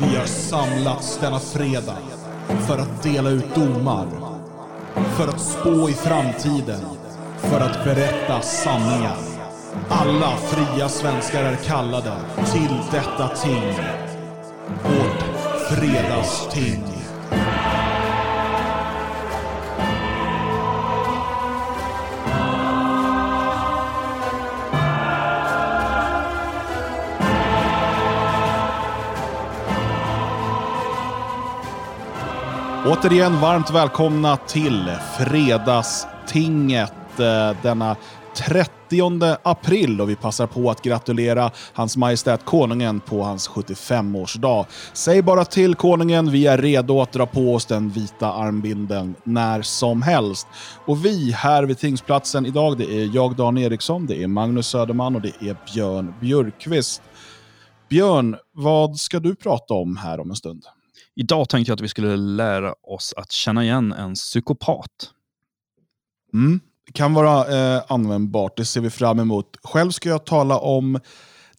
Vi har samlats denna fredag för att dela ut domar. För att spå i framtiden. För att berätta sanningar. Alla fria svenskar är kallade till detta ting. Vårt fredagsting. Återigen varmt välkomna till Fredagstinget eh, denna 30 april och vi passar på att gratulera Hans Majestät Konungen på hans 75-årsdag. Säg bara till Konungen, vi är redo att dra på oss den vita armbinden när som helst. Och vi här vid Tingsplatsen idag, det är jag Dan Eriksson, det är Magnus Söderman och det är Björn Björkqvist. Björn, vad ska du prata om här om en stund? Idag tänkte jag att vi skulle lära oss att känna igen en psykopat. Mm. Det kan vara eh, användbart, det ser vi fram emot. Själv ska jag tala om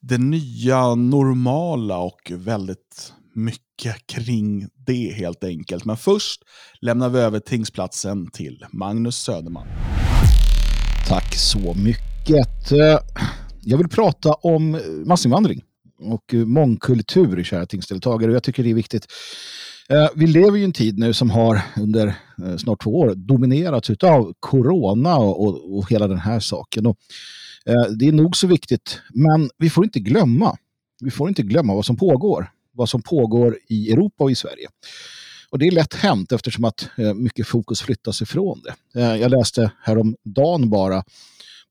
det nya normala och väldigt mycket kring det helt enkelt. Men först lämnar vi över tingsplatsen till Magnus Söderman. Tack så mycket. Jag vill prata om massinvandring och eh, mångkultur, kära tingsdeltagare. Jag tycker det är viktigt. Eh, vi lever i en tid nu som har under eh, snart två år dominerats av corona och, och hela den här saken. Och, det är nog så viktigt, men vi får inte glömma. Vi får inte glömma vad som pågår. Vad som pågår i Europa och i Sverige. Och det är lätt hänt eftersom att mycket fokus flyttas ifrån det. Jag läste häromdagen bara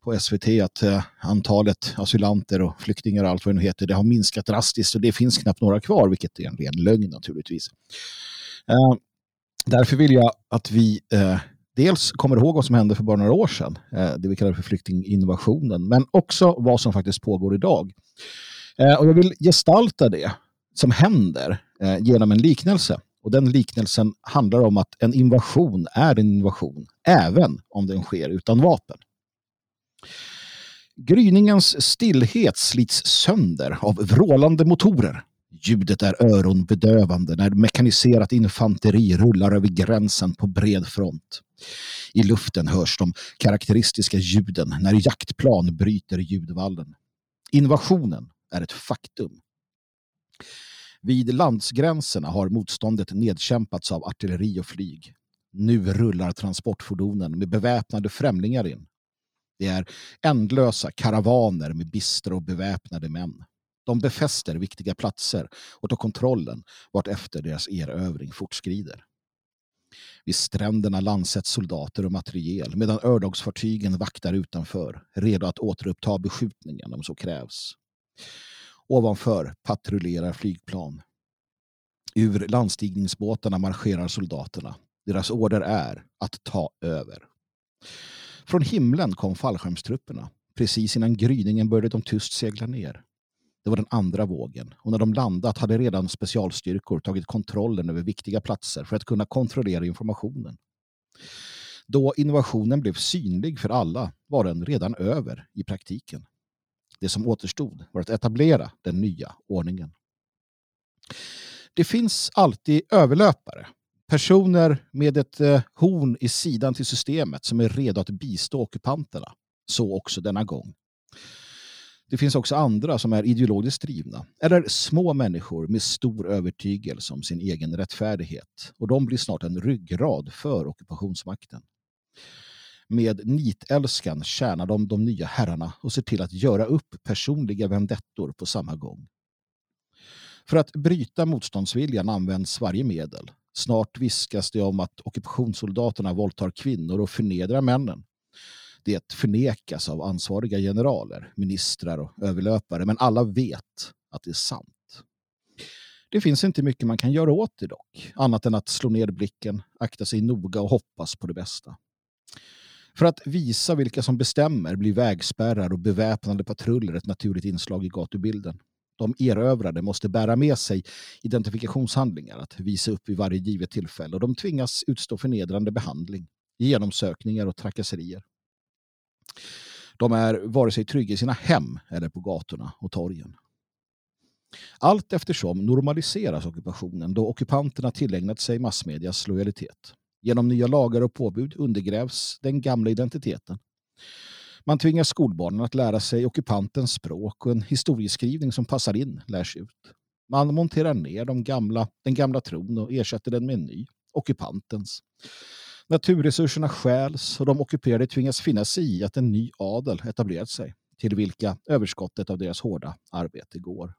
på SVT att eh, antalet asylanter och flyktingar och allt vad det nu heter, det har minskat drastiskt och det finns knappt några kvar, vilket är en ren lögn naturligtvis. Eh, därför vill jag att vi eh, dels kommer ihåg vad som hände för bara några år sedan, eh, det vi kallar för flyktinginvasionen, men också vad som faktiskt pågår idag. Eh, och jag vill gestalta det som händer eh, genom en liknelse. Och den liknelsen handlar om att en invasion är en invasion, även om den sker utan vapen. Gryningens stillhet slits sönder av vrålande motorer. Ljudet är öronbedövande när mekaniserat infanteri rullar över gränsen på bred front. I luften hörs de karaktäristiska ljuden när jaktplan bryter ljudvallen. Invasionen är ett faktum. Vid landsgränserna har motståndet nedkämpats av artilleri och flyg. Nu rullar transportfordonen med beväpnade främlingar in. Det är ändlösa karavaner med bistra och beväpnade män. De befäster viktiga platser och tar kontrollen vart efter deras erövring fortskrider. Vid stränderna landsätts soldater och materiel medan örlogsfartygen vaktar utanför, redo att återuppta beskjutningen om så krävs. Ovanför patrullerar flygplan. Ur landstigningsbåtarna marscherar soldaterna. Deras order är att ta över. Från himlen kom fallskärmstrupperna. Precis innan gryningen började de tyst segla ner. Det var den andra vågen och när de landat hade redan specialstyrkor tagit kontrollen över viktiga platser för att kunna kontrollera informationen. Då innovationen blev synlig för alla var den redan över i praktiken. Det som återstod var att etablera den nya ordningen. Det finns alltid överlöpare Personer med ett eh, horn i sidan till systemet som är redo att bistå ockupanterna. Så också denna gång. Det finns också andra som är ideologiskt drivna. Eller små människor med stor övertygelse om sin egen rättfärdighet. Och de blir snart en ryggrad för ockupationsmakten. Med nitälskan tjänar de de nya herrarna och ser till att göra upp personliga vendettor på samma gång. För att bryta motståndsviljan används varje medel Snart viskas det om att ockupationssoldaterna våldtar kvinnor och förnedrar männen. Det förnekas av ansvariga generaler, ministrar och överlöpare, men alla vet att det är sant. Det finns inte mycket man kan göra åt det dock, annat än att slå ner blicken, akta sig noga och hoppas på det bästa. För att visa vilka som bestämmer blir vägspärrar och beväpnade patruller ett naturligt inslag i gatubilden de erövrade måste bära med sig identifikationshandlingar att visa upp vid varje givet tillfälle och de tvingas utstå förnedrande behandling, genomsökningar och trakasserier. De är vare sig trygga i sina hem eller på gatorna och torgen. Allt eftersom normaliseras ockupationen då ockupanterna tillägnat sig massmedias lojalitet. Genom nya lagar och påbud undergrävs den gamla identiteten. Man tvingar skolbarnen att lära sig ockupantens språk och en historieskrivning som passar in lärs ut. Man monterar ner de gamla, den gamla tron och ersätter den med en ny, ockupantens. Naturresurserna stjäls och de ockuperade tvingas finna sig i att en ny adel etablerat sig, till vilka överskottet av deras hårda arbete går.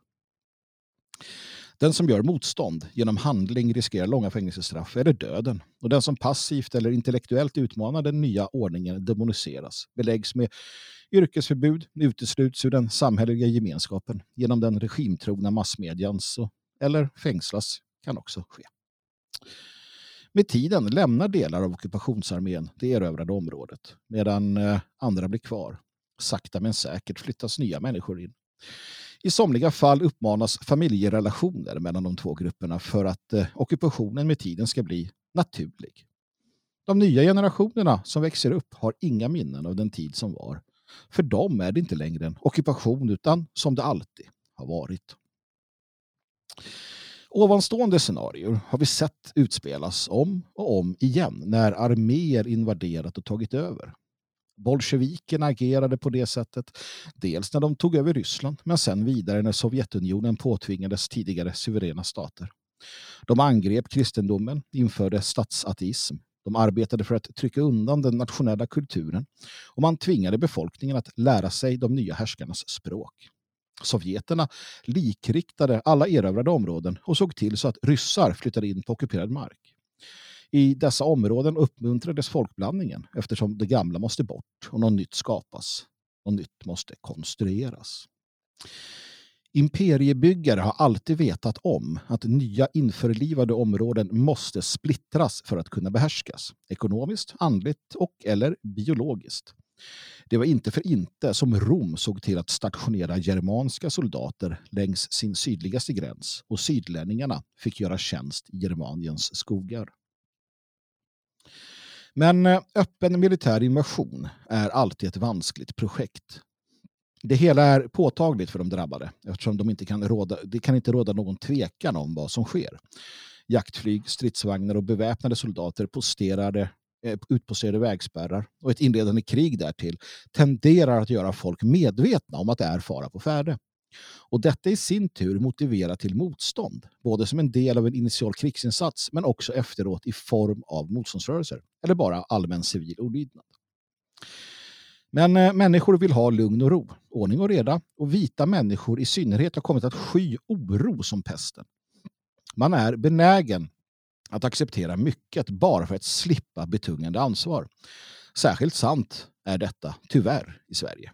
Den som gör motstånd genom handling riskerar långa fängelsestraff eller döden. Och den som passivt eller intellektuellt utmanar den nya ordningen demoniseras, beläggs med yrkesförbud, utesluts ur den samhälleliga gemenskapen genom den regimtrogna massmedians eller fängslas kan också ske. Med tiden lämnar delar av ockupationsarmén det erövrade området medan eh, andra blir kvar. Sakta men säkert flyttas nya människor in. I somliga fall uppmanas familjerelationer mellan de två grupperna för att eh, ockupationen med tiden ska bli naturlig. De nya generationerna som växer upp har inga minnen av den tid som var. För dem är det inte längre en ockupation utan som det alltid har varit. Ovanstående scenarier har vi sett utspelas om och om igen när arméer invaderat och tagit över. Bolsjevikerna agerade på det sättet, dels när de tog över Ryssland, men sen vidare när Sovjetunionen påtvingades tidigare suveräna stater. De angrep kristendomen, införde statsateism, de arbetade för att trycka undan den nationella kulturen och man tvingade befolkningen att lära sig de nya härskarnas språk. Sovjeterna likriktade alla erövrade områden och såg till så att ryssar flyttade in på ockuperad mark. I dessa områden uppmuntrades folkblandningen eftersom det gamla måste bort och något nytt skapas. Något nytt måste konstrueras. Imperiebyggare har alltid vetat om att nya införlivade områden måste splittras för att kunna behärskas. Ekonomiskt, andligt och eller biologiskt. Det var inte för inte som Rom såg till att stationera germanska soldater längs sin sydligaste gräns och sydlänningarna fick göra tjänst i Germaniens skogar. Men eh, öppen militär invasion är alltid ett vanskligt projekt. Det hela är påtagligt för de drabbade eftersom de inte kan råda, det kan inte råda någon tvekan om vad som sker. Jaktflyg, stridsvagnar och beväpnade soldater posterade eh, utposterade vägspärrar och ett inledande krig därtill tenderar att göra folk medvetna om att det är fara på färde. Och detta i sin tur motiverar till motstånd, både som en del av en initial krigsinsats men också efteråt i form av motståndsrörelser eller bara allmän civil olydnad. Men eh, människor vill ha lugn och ro, ordning och reda och vita människor i synnerhet har kommit att sky oro som pesten. Man är benägen att acceptera mycket bara för att slippa betungande ansvar. Särskilt sant är detta, tyvärr, i Sverige.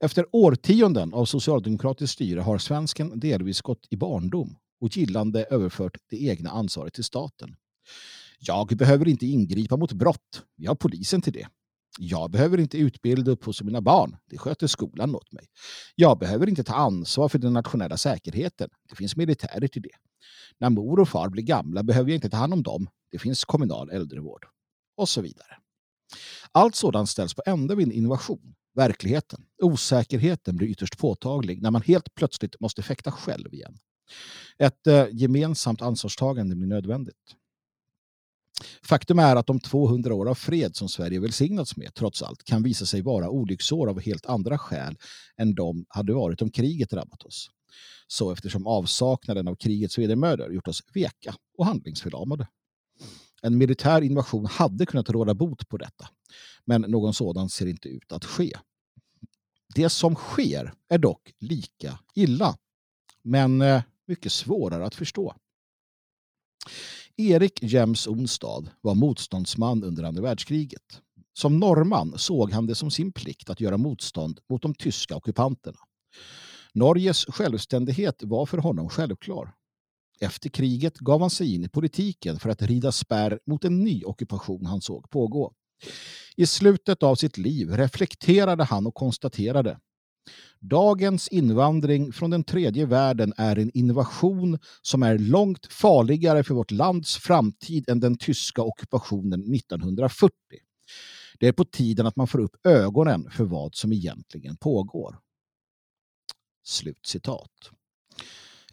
Efter årtionden av socialdemokratiskt styre har svensken delvis gått i barndom och gillande överfört det egna ansvaret till staten. Jag behöver inte ingripa mot brott. Vi har polisen till det. Jag behöver inte utbilda upp hos mina barn. Det sköter skolan åt mig. Jag behöver inte ta ansvar för den nationella säkerheten. Det finns militärer till det. När mor och far blir gamla behöver jag inte ta hand om dem. Det finns kommunal äldrevård. Och så vidare. Allt sådant ställs på ända vid en innovation verkligheten. Osäkerheten blir ytterst påtaglig när man helt plötsligt måste fäkta själv igen. Ett eh, gemensamt ansvarstagande blir nödvändigt. Faktum är att de 200 år av fred som Sverige välsignats med trots allt kan visa sig vara olycksår av helt andra skäl än de hade varit om kriget drabbat oss. Så eftersom avsaknaden av krigets vedermödor gjort oss veka och handlingsförlamade. En militär invasion hade kunnat råda bot på detta, men någon sådan ser inte ut att ske. Det som sker är dock lika illa, men eh, mycket svårare att förstå. Erik Jems Onstad var motståndsman under andra världskriget. Som norrman såg han det som sin plikt att göra motstånd mot de tyska ockupanterna. Norges självständighet var för honom självklar. Efter kriget gav han sig in i politiken för att rida spärr mot en ny ockupation han såg pågå. I slutet av sitt liv reflekterade han och konstaterade Dagens invandring från den tredje världen är en invasion som är långt farligare för vårt lands framtid än den tyska ockupationen 1940. Det är på tiden att man får upp ögonen för vad som egentligen pågår. Slutcitat.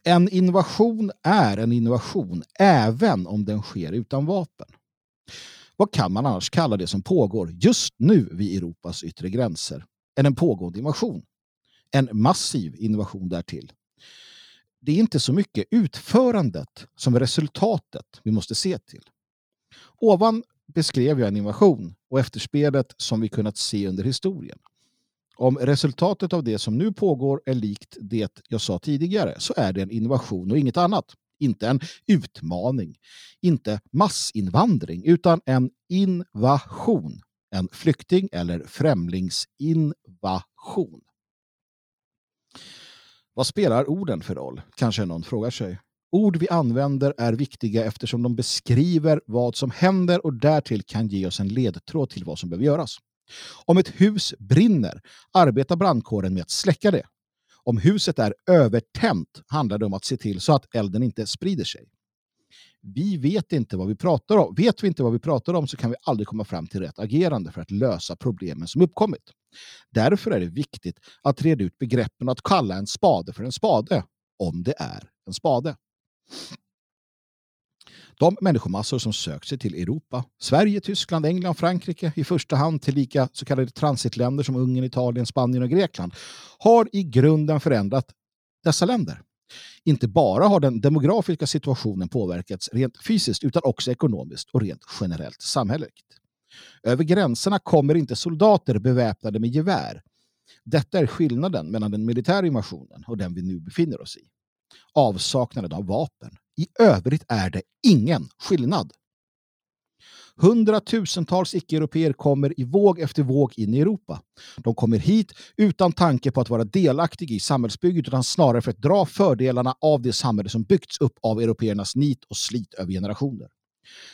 En invasion är en invasion även om den sker utan vapen. Vad kan man annars kalla det som pågår just nu vid Europas yttre gränser än en pågående invasion? En massiv invasion därtill. Det är inte så mycket utförandet som resultatet vi måste se till. Ovan beskrev jag en invasion och efterspelet som vi kunnat se under historien. Om resultatet av det som nu pågår är likt det jag sa tidigare så är det en innovation och inget annat. Inte en utmaning, inte massinvandring, utan en invasion. En flykting eller främlingsinvasion. Vad spelar orden för roll? Kanske någon frågar sig. Ord vi använder är viktiga eftersom de beskriver vad som händer och därtill kan ge oss en ledtråd till vad som behöver göras. Om ett hus brinner arbetar brandkåren med att släcka det. Om huset är övertänt handlar det om att se till så att elden inte sprider sig. Vi vet inte vad vi pratar om. Vet vi inte vad vi pratar om så kan vi aldrig komma fram till rätt agerande för att lösa problemen som uppkommit. Därför är det viktigt att reda ut begreppen och att kalla en spade för en spade, om det är en spade. De människomassor som sökt sig till Europa, Sverige, Tyskland, England, Frankrike, i första hand tillika så kallade transitländer som Ungern, Italien, Spanien och Grekland, har i grunden förändrat dessa länder. Inte bara har den demografiska situationen påverkats rent fysiskt utan också ekonomiskt och rent generellt samhälleligt. Över gränserna kommer inte soldater beväpnade med gevär. Detta är skillnaden mellan den militära invasionen och den vi nu befinner oss i. Avsaknaden av vapen. I övrigt är det ingen skillnad. Hundratusentals icke-europeer kommer i våg efter våg in i Europa. De kommer hit utan tanke på att vara delaktiga i samhällsbygget utan snarare för att dra fördelarna av det samhälle som byggts upp av européernas nit och slit över generationer.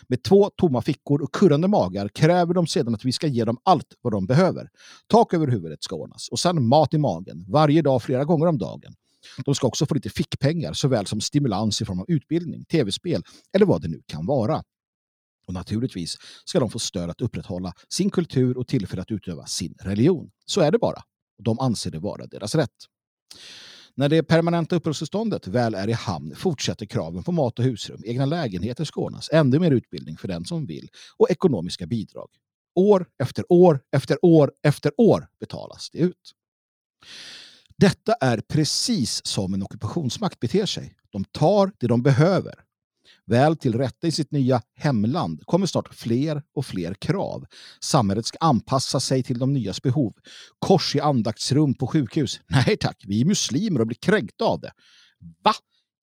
Med två tomma fickor och kurrande magar kräver de sedan att vi ska ge dem allt vad de behöver. Tak över huvudet ska ordnas och sen mat i magen varje dag flera gånger om dagen. De ska också få lite fickpengar såväl som stimulans i form av utbildning, tv-spel eller vad det nu kan vara. Och naturligtvis ska de få stöd att upprätthålla sin kultur och tillfälle att utöva sin religion. Så är det bara. De anser det vara deras rätt. När det permanenta uppehållstillståndet väl är i hamn fortsätter kraven på mat och husrum, egna lägenheter ska ordnas, ännu mer utbildning för den som vill och ekonomiska bidrag. År efter år efter år efter år betalas det ut. Detta är precis som en ockupationsmakt beter sig. De tar det de behöver. Väl till rätta i sitt nya hemland kommer snart fler och fler krav. Samhället ska anpassa sig till de nyas behov. Kors i andaktsrum på sjukhus. Nej tack, vi är muslimer och blir kränkta av det. Va?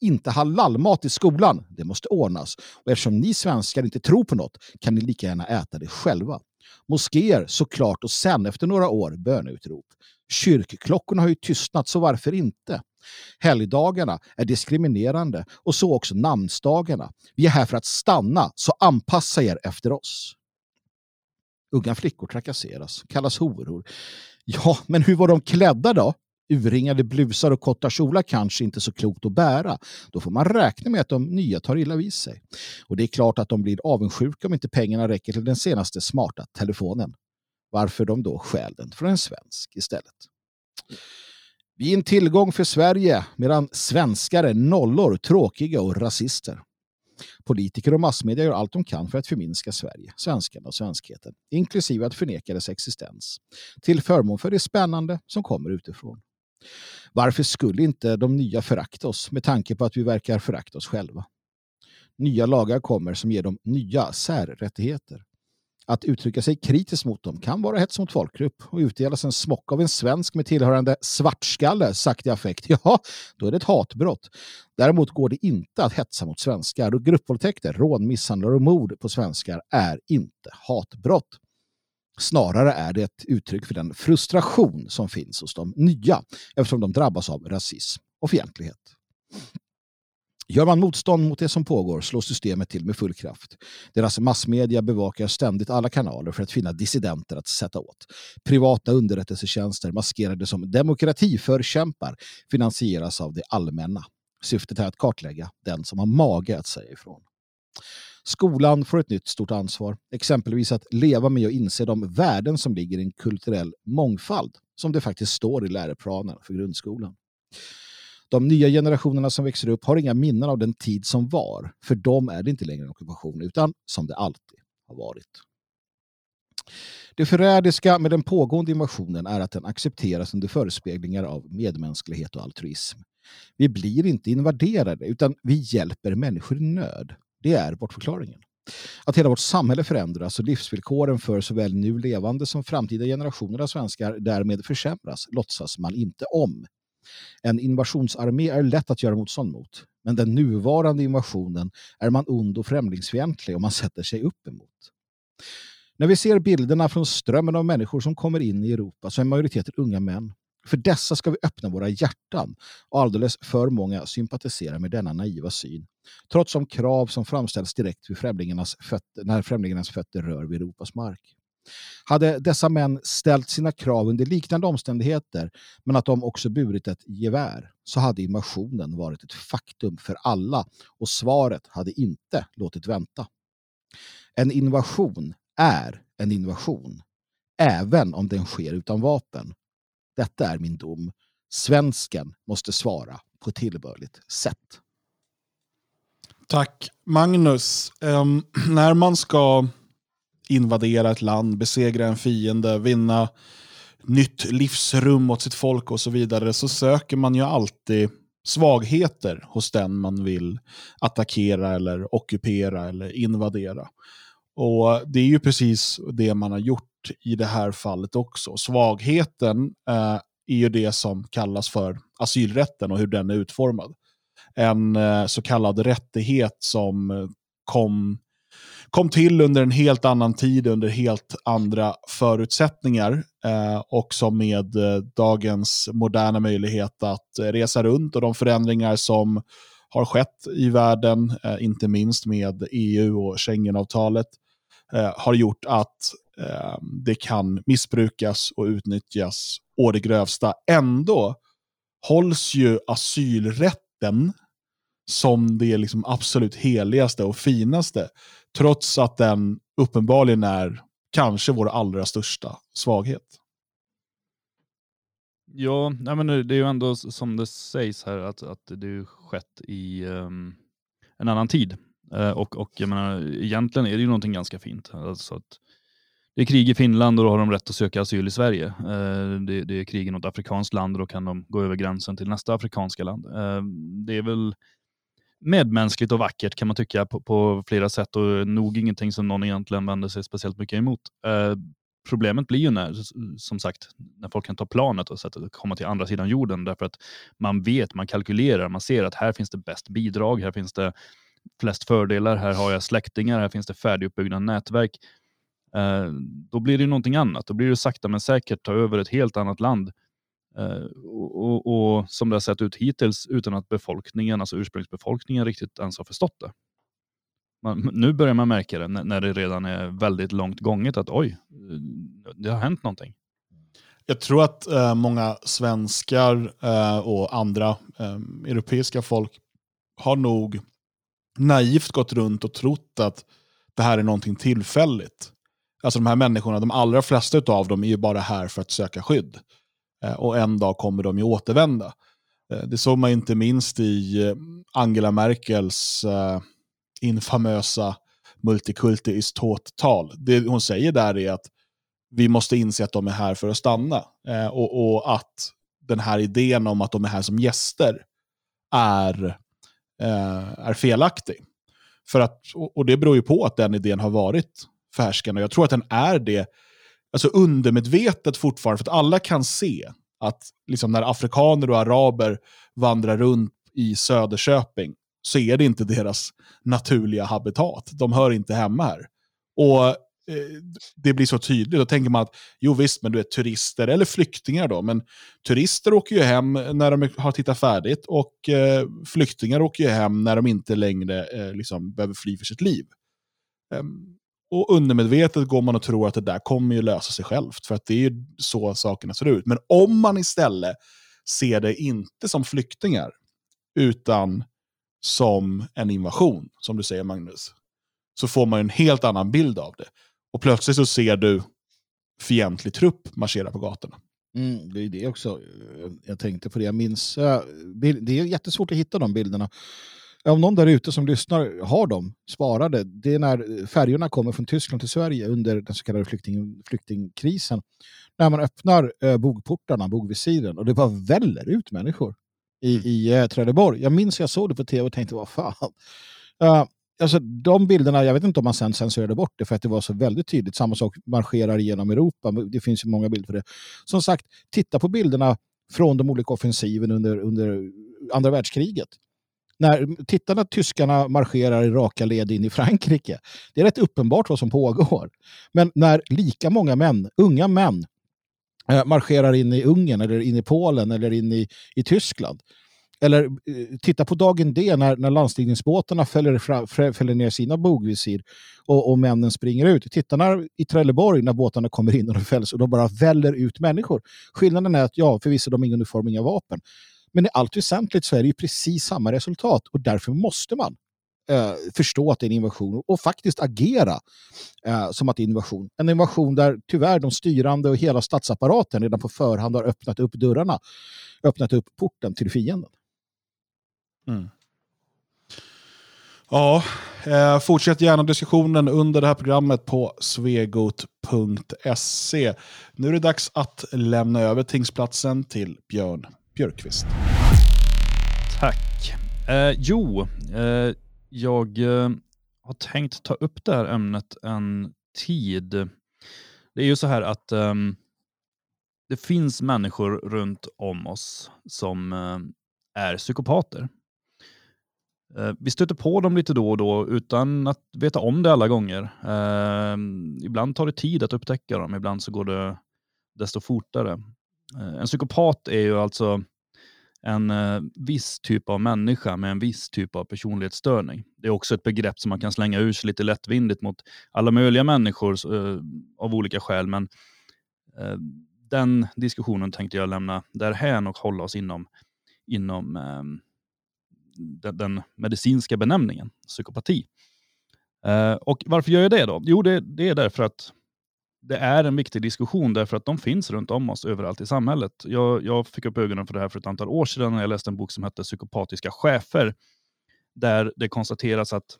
Inte halalmat i skolan? Det måste ordnas. Och eftersom ni svenskar inte tror på något kan ni lika gärna äta det själva. Moskéer såklart och sen efter några år böneutrop. Kyrkklockorna har ju tystnat, så varför inte? Helgdagarna är diskriminerande och så också namnsdagarna. Vi är här för att stanna, så anpassa er efter oss. Unga flickor trakasseras, kallas horor. Ja, men hur var de klädda då? Urringade blusar och korta kjolar kanske inte så klokt att bära. Då får man räkna med att de nya tar illa vid sig. Och det är klart att de blir avundsjuka om inte pengarna räcker till den senaste smarta telefonen. Varför de då stjäl den från en svensk istället. Vi är en tillgång för Sverige medan svenskar är nollor, tråkiga och rasister. Politiker och massmedia gör allt de kan för att förminska Sverige, svenskarna och svenskheten, inklusive att förneka dess existens, till förmån för det spännande som kommer utifrån. Varför skulle inte de nya förakta oss med tanke på att vi verkar förakta oss själva? Nya lagar kommer som ger dem nya särrättigheter. Att uttrycka sig kritiskt mot dem kan vara hets mot folkgrupp och utdelas en smock av en svensk med tillhörande svartskalle sagt i affekt. Ja, då är det ett hatbrott. Däremot går det inte att hetsa mot svenskar och gruppvåldtäkter, rån, misshandlar och mord på svenskar är inte hatbrott. Snarare är det ett uttryck för den frustration som finns hos de nya eftersom de drabbas av rasism och fientlighet. Gör man motstånd mot det som pågår slår systemet till med full kraft. Deras massmedia bevakar ständigt alla kanaler för att finna dissidenter att sätta åt. Privata underrättelsetjänster maskerade som demokratiförkämpar finansieras av det allmänna. Syftet är att kartlägga den som har mage att säga ifrån. Skolan får ett nytt stort ansvar, exempelvis att leva med och inse de värden som ligger i en kulturell mångfald, som det faktiskt står i läroplanen för grundskolan. De nya generationerna som växer upp har inga minnen av den tid som var. För dem är det inte längre en ockupation, utan som det alltid har varit. Det förrädiska med den pågående invasionen är att den accepteras under förespeglingar av medmänsklighet och altruism. Vi blir inte invaderade, utan vi hjälper människor i nöd. Det är bortförklaringen. Att hela vårt samhälle förändras och livsvillkoren för såväl nu levande som framtida generationer av svenskar därmed försämras låtsas man inte om. En invasionsarmé är lätt att göra motstånd mot, men den nuvarande invasionen är man ond och främlingsfientlig om man sätter sig upp emot. När vi ser bilderna från strömmen av människor som kommer in i Europa så är majoriteten unga män. För dessa ska vi öppna våra hjärtan och alldeles för många sympatiserar med denna naiva syn. Trots de krav som framställs direkt vid främlingarnas fötter, när främlingarnas fötter rör vid Europas mark. Hade dessa män ställt sina krav under liknande omständigheter men att de också burit ett gevär så hade invasionen varit ett faktum för alla och svaret hade inte låtit vänta. En invasion är en invasion, även om den sker utan vapen. Detta är min dom. Svensken måste svara på tillbörligt sätt. Tack Magnus. Um, när man ska invadera ett land, besegra en fiende, vinna nytt livsrum åt sitt folk och så vidare så söker man ju alltid svagheter hos den man vill attackera eller ockupera eller invadera. Och Det är ju precis det man har gjort i det här fallet också. Svagheten eh, är ju det som kallas för asylrätten och hur den är utformad. En eh, så kallad rättighet som kom, kom till under en helt annan tid, under helt andra förutsättningar eh, också med eh, dagens moderna möjlighet att eh, resa runt och de förändringar som har skett i världen, eh, inte minst med EU och Schengenavtalet, eh, har gjort att eh, det kan missbrukas och utnyttjas å det grövsta. Ändå hålls ju asylrätten som det liksom absolut heligaste och finaste, trots att den uppenbarligen är kanske vår allra största svaghet. Ja, nej men det är ju ändå som det sägs här att, att det är skett i um, en annan tid. Uh, och, och jag menar, egentligen är det ju någonting ganska fint. Alltså att det är krig i Finland och då har de rätt att söka asyl i Sverige. Uh, det, det, är krig i något afrikanskt land och då kan de gå över gränsen till nästa afrikanska land. Uh, det är väl medmänskligt och vackert kan man tycka på, på, flera sätt och nog ingenting som någon egentligen vänder sig speciellt mycket emot. Eh, problemet blir ju när, som sagt, när folk kan ta planet och sätta, komma till andra sidan jorden därför att man vet, man kalkylerar, man ser att här finns det bäst bidrag, här finns det flest fördelar, här har jag släktingar, här finns det färdiguppbyggda nätverk. Eh, då blir det ju någonting annat. Då blir det sakta men säkert ta över ett helt annat land Eh, Eh, och, och, och, som det har sett ut hittills utan att befolkningen, alltså ursprungsbefolkningen riktigt ens har förstått det. Man, nu börjar man märka det när det redan är väldigt långt gånget att oj, eh, det har hänt någonting. Jag tror att eh, många svenskar eh, och andra eh, europeiska folk har nog naivt gått runt och trott att det här är någonting tillfälligt. Alltså de här människorna, de allra flesta av dem är ju bara här för att söka skydd. Eh, och en dag kommer de ju återvända. Eh, det såg man inte minst i eh, Angela Merkels infamösa multikulti is tal. Det hon säger där är att vi måste inse att de är här för att stanna. och, och, att den här idén om att de är här som gäster är, är felaktig. För att, och det beror ju på att den idén har varit förhärskande. Jag tror att den är det alltså undermedvetet fortfarande, för att alla kan se att liksom när afrikaner och araber vandrar runt i Söderköping så är det inte deras naturliga habitat. De hör inte hemma här. Och eh, det blir så tydligt. Då tänker man att jo visst, men du är turister eller flyktingar då. Men turister åker ju hem när de har tittat färdigt och eh, flyktingar åker ju hem när de inte längre eh, liksom behöver fly för sitt liv. Um, och undermedvetet går man och tror att det där kommer ju lösa sig självt, för att det är ju så sakerna ser ut. Men om man istället ser det inte som flyktingar, utan som en invasion, som du säger Magnus, så får man en helt annan bild av det. Och plötsligt så ser du fientlig trupp marschera på gatorna. Mm, det är det också. Jag tänkte på det. Jag minns, eh, det är jättesvårt att hitta de bilderna. Om någon där ute som lyssnar har dem sparade, det är när färjorna kommer från Tyskland till Sverige under den så kallade flykting, flyktingkrisen. När man öppnar eh, bogportarna, bogvisiren, och det bara väller ut människor i, mm. i eh, Trelleborg. Jag minns jag såg det på tv och tänkte, vad fan. Uh, alltså, de bilderna, jag vet inte om man sen censurerade bort det för att det var så väldigt tydligt. Samma sak marscherar genom Europa. Det finns ju många bilder på det. Som sagt, titta på bilderna från de olika offensiven under, under andra världskriget. När, titta när tyskarna marscherar i raka led in i Frankrike. Det är rätt uppenbart vad som pågår. Men när lika många män, unga män, eh, marscherar in i Ungern eller in i Polen eller in i, i Tyskland eller eh, titta på dagen D när, när landstigningsbåtarna fäller, fäller ner sina bogvisir och, och männen springer ut. Titta när, i Trelleborg när båtarna kommer in och de fälls och de bara väller ut människor. Skillnaden är att ja, förvisso de har ingen uniform, inga vapen. Men i allt väsentligt så är det ju precis samma resultat och därför måste man eh, förstå att det är en invasion och faktiskt agera eh, som att det är en invasion. En invasion där tyvärr de styrande och hela statsapparaten redan på förhand har öppnat upp dörrarna, öppnat upp porten till fienden. Mm. Ja, eh, fortsätt gärna diskussionen under det här programmet på svegot.se. Nu är det dags att lämna över tingsplatsen till Björn Björkqvist. Tack. Eh, jo, eh, jag eh, har tänkt ta upp det här ämnet en tid. Det är ju så här att ehm, det finns människor runt om oss som eh, är psykopater. Eh, vi stöter på dem lite då och då utan att veta om det alla gånger. Eh, ibland tar det tid att upptäcka dem, ibland så går det desto fortare. Eh, en psykopat är ju alltså en eh, viss typ av människa med en viss typ av personlighetsstörning. Det är också ett begrepp som man kan slänga ur sig lite lättvindigt mot alla möjliga människor eh, av olika skäl, men den diskussionen tänkte jag lämna därhän och hålla oss inom, inom ehm, den, den medicinska benämningen, psykopati. Och varför gör jag det då? Jo, det, det är därför att det är en viktig diskussion därför att de finns runt om oss överallt i samhället. Jag, jag fick upp ögonen för det här för ett antal år sedan när jag läste en bok som hette Psykopatiska chefer, där det konstateras att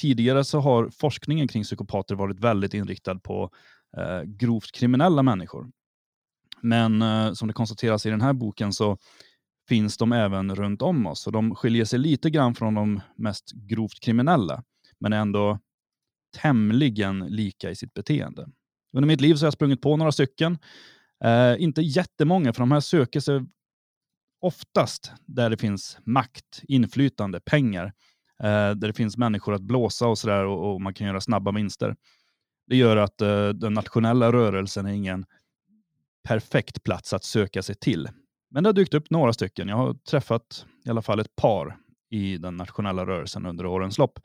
tidigare så har forskningen kring psykopater varit väldigt inriktad på eh, grovt kriminella människor. Men eh, som det konstateras i den här boken så finns de även runt om oss. Och de skiljer sig lite grann från de mest grovt kriminella, men är ändå tämligen lika i sitt beteende. Under mitt liv så har jag sprungit på några stycken. Eh, inte jättemånga, för de här söker sig oftast där det finns makt, inflytande, pengar. Eh, där det finns människor att blåsa och sådär och, och, man kan göra snabba vinster. Det gör att eh, den nationella rörelsen är ingen perfekt plats att söka sig till. Men det har dykt upp några stycken. Jag har träffat i alla fall ett par i den nationella rörelsen under årens lopp.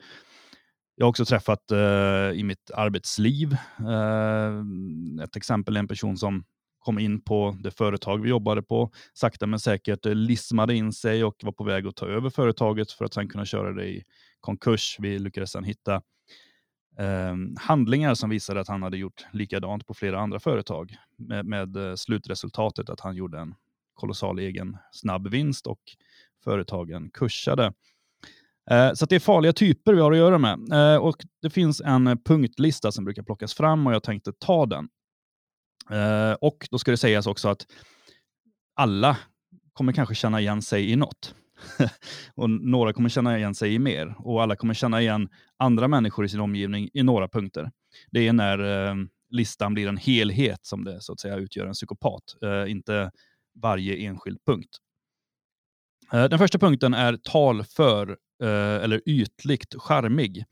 Jag har också träffat eh, i mitt arbetsliv, eh, ett exempel är en person som kom in på det företag vi jobbade på, sakta men säkert eh, lismade in sig och var på väg att ta över företaget för att sedan kunna köra det i konkurs. Vi lyckades sedan hitta eh, handlingar som visade att han hade gjort likadant på flera andra företag med, med eh, slutresultatet att han gjorde en kolossal egen snabb vinst och företagen kursade. Eh, så det är farliga typer vi har att göra med. Eh, och Det finns en punktlista som brukar plockas fram och jag tänkte ta den. Eh, och Då ska det sägas också att alla kommer kanske känna igen sig i något. och Några kommer känna igen sig i mer och alla kommer känna igen andra människor i sin omgivning i några punkter. Det är när listan blir en helhet som det så att säga utgör en psykopat, inte varje enskild punkt. Den första punkten är tal för Eh, eller ytligt charmig.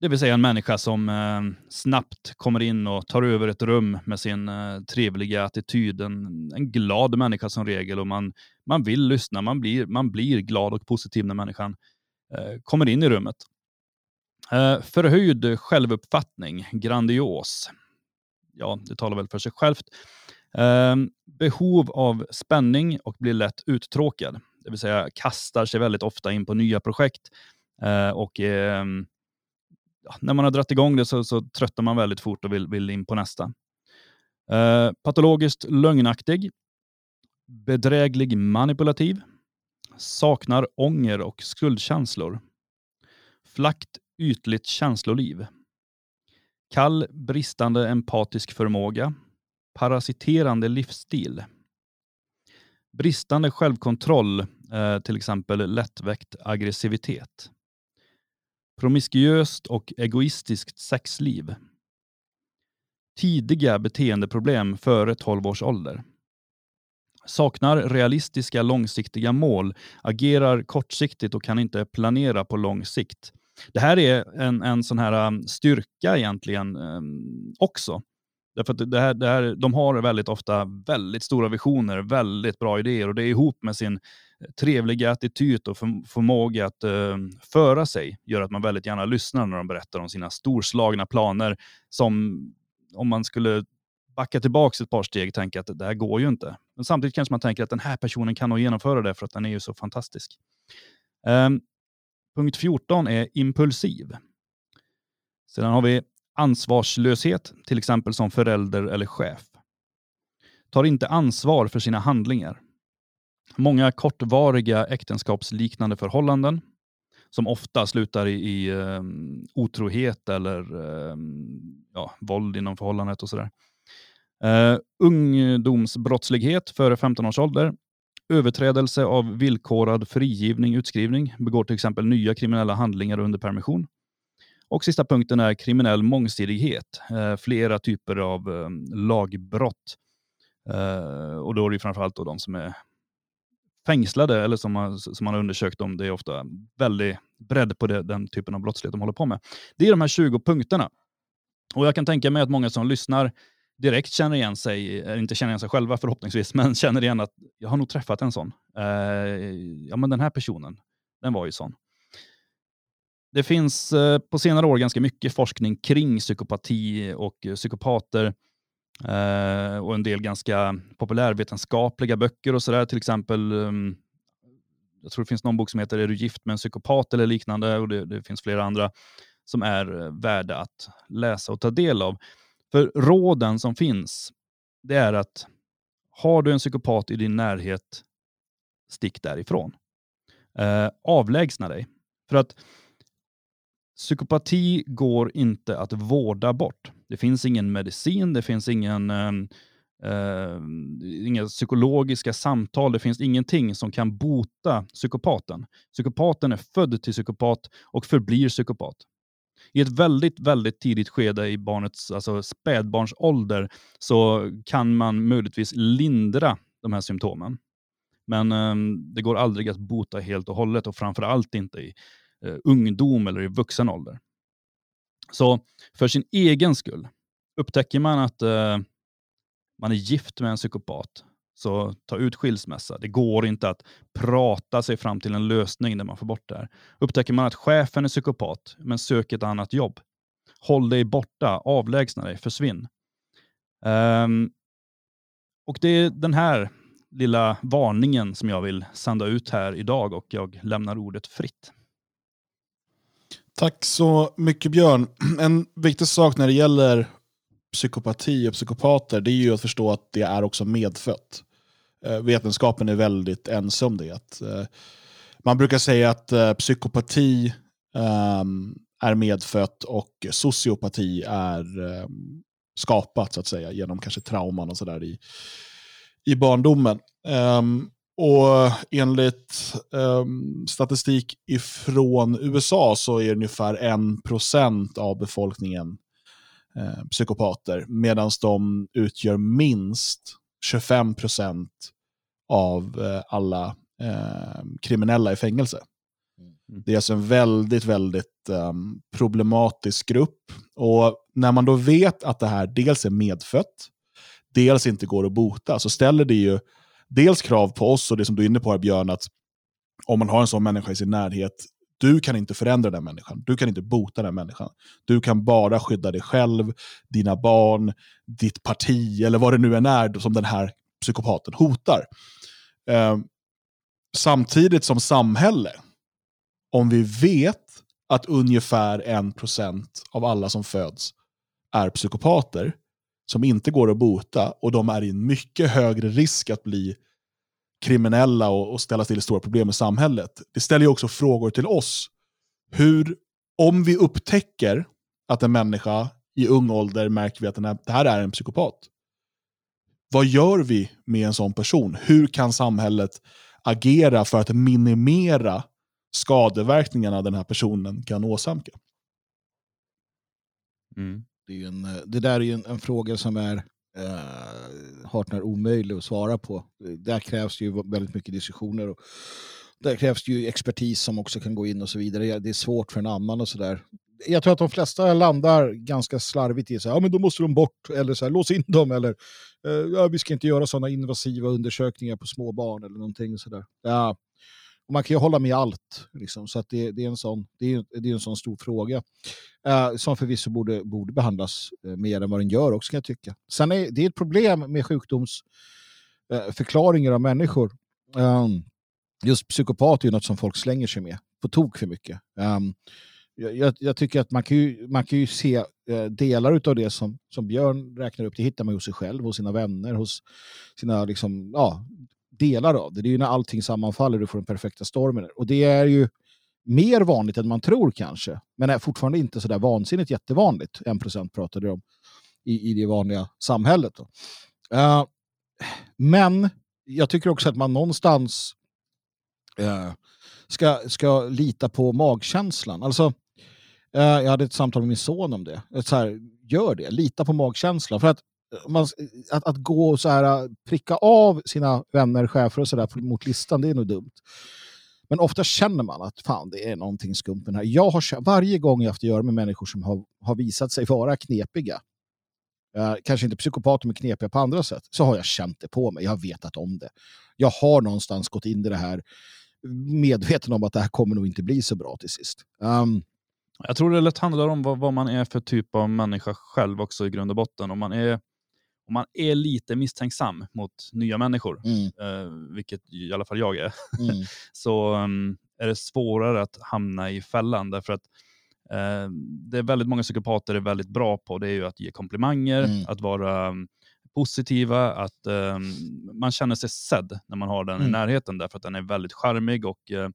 Det vill säga en människa som eh, snabbt kommer in och tar över ett rum med sin eh, trevliga attityd. En, en, glad människa som regel och man, man vill lyssna. Man blir, man blir glad och positiv när människan kommer in i rummet. Förhöjd självuppfattning, grandios. Ja, det talar väl för sig självt. Behov av spänning och blir lätt uttråkad det vill säga kastar sig väldigt ofta in på nya projekt. Eh, och eh, När man har dragit igång det så, så tröttar man väldigt fort och vill, vill in på nästa. Eh, patologiskt lögnaktig. Bedräglig manipulativ. Saknar ånger och skuldkänslor. Flackt ytligt känsloliv. Kall bristande empatisk förmåga. Parasiterande livsstil. Bristande självkontroll, eh, till exempel lättväckt aggressivitet. Promiskuöst och egoistiskt sexliv. Tidiga beteendeproblem före 12 års ålder. Saknar realistiska långsiktiga mål, agerar kortsiktigt och kan inte planera på lång sikt. Det här är en, en sån här um, styrka egentligen um, också. Därför att det här, det här, de har väldigt ofta väldigt stora visioner, väldigt bra idéer och det är ihop med sin eh, trevliga attityd och förmåga att uh, föra sig gör att man väldigt gärna lyssnar när de berättar om sina storslagna planer som om man skulle backa tillbaka ett par steg och tänka att det här går ju inte. Men samtidigt kanske man tänker att den här personen kan nog genomföra det för att den är ju så fantastisk. Um, punkt 14 är impulsiv. Sedan har vi ansvarslöshet, till exempel som förälder eller chef. Tar inte ansvar för sina handlingar. Många kortvariga äktenskapsliknande förhållanden som ofta slutar i, i um, otrohet eller um, ja, våld inom förhållandet och sådär. Uh, ungdomsbrottslighet före 15 års ålder. Överträdelse av villkorad frigivning, utskrivning, begår till exempel nya kriminella handlingar under permission. Och sista punkten är kriminell mångsidighet, eh, flera typer av ehm, lagbrott. Eh, och då är det framförallt då de som är fängslade eller som man, som man har undersökt om, det är ofta väldigt bredd på det, den typen av brottslighet de håller på med. Det är de här 20 punkterna. Och Jag kan tänka mig att många som lyssnar direkt känner igen sig, eh, inte känner igen sig själva förhoppningsvis, men känner igen att jag har nog träffat en sån. Eh, ja, men den här personen, den var ju sån. Det finns eh, på senare år ganska mycket forskning kring psykopati och eh, psykopater eh, och en del ganska populärvetenskapliga böcker och sådär. Till exempel, ehm, jag tror det finns någon bok som heter Är du gift med en psykopat eller liknande och det, det finns flera andra som är värda att läsa och ta del av. För råden som finns, det är att har du en psykopat i din närhet, stick därifrån. Eh, avlägsna dig. För att psykopati går inte att vårda bort. Det finns ingen medicin, det finns ingen, eh, eh, inga psykologiska samtal, det finns ingenting som kan bota psykopaten. Psykopaten är född till psykopat och förblir psykopat. I ett väldigt, väldigt tidigt skede i barnets alltså spädbarnsålder så kan man möjligtvis lindra de här symptomen. Men eh, det går aldrig att bota helt och hållet och framförallt inte i Eh, ungdom eller i vuxen ålder. Så för sin egen skull, upptäcker man att eh, man är gift med en psykopat, så ta ut skilsmässa. Det går inte att prata sig fram till en lösning där man får bort det här. Upptäcker man att chefen är psykopat, men sök ett annat jobb. Håll dig borta, avlägsna dig, försvinn. Um, och Det är den här lilla varningen som jag vill sända ut här idag och jag lämnar ordet fritt. Tack så mycket Björn. En viktig sak när det gäller psykopati och psykopater det är ju att förstå att det är också medfött. Eh, vetenskapen är väldigt ense om det. Eh, man brukar säga att eh, psykopati ehm, är medfött och sociopati är ehm, skapat så att säga genom kanske trauman och sådär i, i barndomen. Um, och enligt um, statistik ifrån USA så är ungefär 1% av befolkningen uh, psykopater, medan de utgör minst 25% av uh, alla uh, kriminella i fängelse. Mm. Det är alltså en väldigt, väldigt um, problematisk grupp. Och när man då vet att det här dels är medfött, dels inte går att bota, så ställer det ju dels krav på oss och det som du är inne på här Björn, att om man har en sån människa i sin närhet, du kan inte förändra den människan. Du kan inte bota den människan. Du kan bara skydda dig själv, dina barn, ditt parti eller vad det nu än är som den här psykopaten hotar. Eh, samtidigt som samhälle, om vi vet att ungefär en procent av alla som föds är psykopater, som inte går att bota och de är i en mycket högre risk att bli kriminella och, och ställa till stora problem i samhället. Det ställer ju också frågor till oss. Hur, om vi upptäcker att en människa i ung ålder märker vi att den här, det här är en psykopat. Vad gör vi med en sån person? Hur kan samhället agera för att minimera skadeverkningarna den här personen kan åsamka? Mm. Det, är en, eh, det där är ju en, en fråga som är eh, hart när omöjlig att svara på. Där krävs det ju väldigt mycket diskussioner. Och där krävs det ju expertis som också kan gå in och så vidare. Det är svårt för en annan och sådär. Jag tror att de flesta landar ganska slarvigt i att ja, men då måste de bort eller så här, lås in dem eller eh, ja, vi ska inte göra sådana invasiva undersökningar på små barn eller någonting sådär. Ja, och man kan ju hålla med allt. Liksom, så att det, det, är en sån, det, är, det är en sån stor fråga. Eh, som förvisso borde, borde behandlas eh, mer än vad den gör också kan jag tycka. Sen är det är ett problem med sjukdomsförklaringar eh, av människor. Um, just psykopat är ju något som folk slänger sig med på tok för mycket. Um, jag, jag, tycker att man kan ju, man kan ju se eh, delar av det som, som Björn räknar upp. Det hittar man hos sig själv, hos sina vänner, hos sina liksom, ja, delar av det. Det är ju när allting sammanfaller du får den perfekta stormen. Och det är ju mer vanligt än man tror kanske. Men är fortfarande inte så där vansinnigt jättevanligt. En procent pratade de om i, i det vanliga samhället. Uh, men jag tycker också att man någonstans uh, ska, ska lita på magkänslan. Alltså, uh, jag hade ett samtal med min son om det. Så här, gör det, lita på magkänslan. För att man, att, att gå och så här, äh, pricka av sina vänner, chefer och sådär mot listan, det är nog dumt. Men ofta känner man att fan, det är någonting skumt med den här. Jag har, varje gång jag haft att göra med människor som har, har visat sig vara knepiga, eh, kanske inte psykopater men knepiga på andra sätt, så har jag känt det på mig. Jag har vetat om det. Jag har någonstans gått in i det här medveten om att det här kommer nog inte bli så bra till sist. Um, jag tror det lätt handlar om vad, vad, man är för typ av människa själv också i grund och botten. Om man är om man är lite misstänksam mot nya människor, mm. eh, vilket i alla fall jag är, mm. så um, är det svårare att hamna i fällan. Därför att eh, det är väldigt många psykopater är väldigt bra på det är ju att ge komplimanger, mm. att vara um, positiva, att um, man känner sig sedd när man har den i mm. närheten därför att den är väldigt charmig och uh,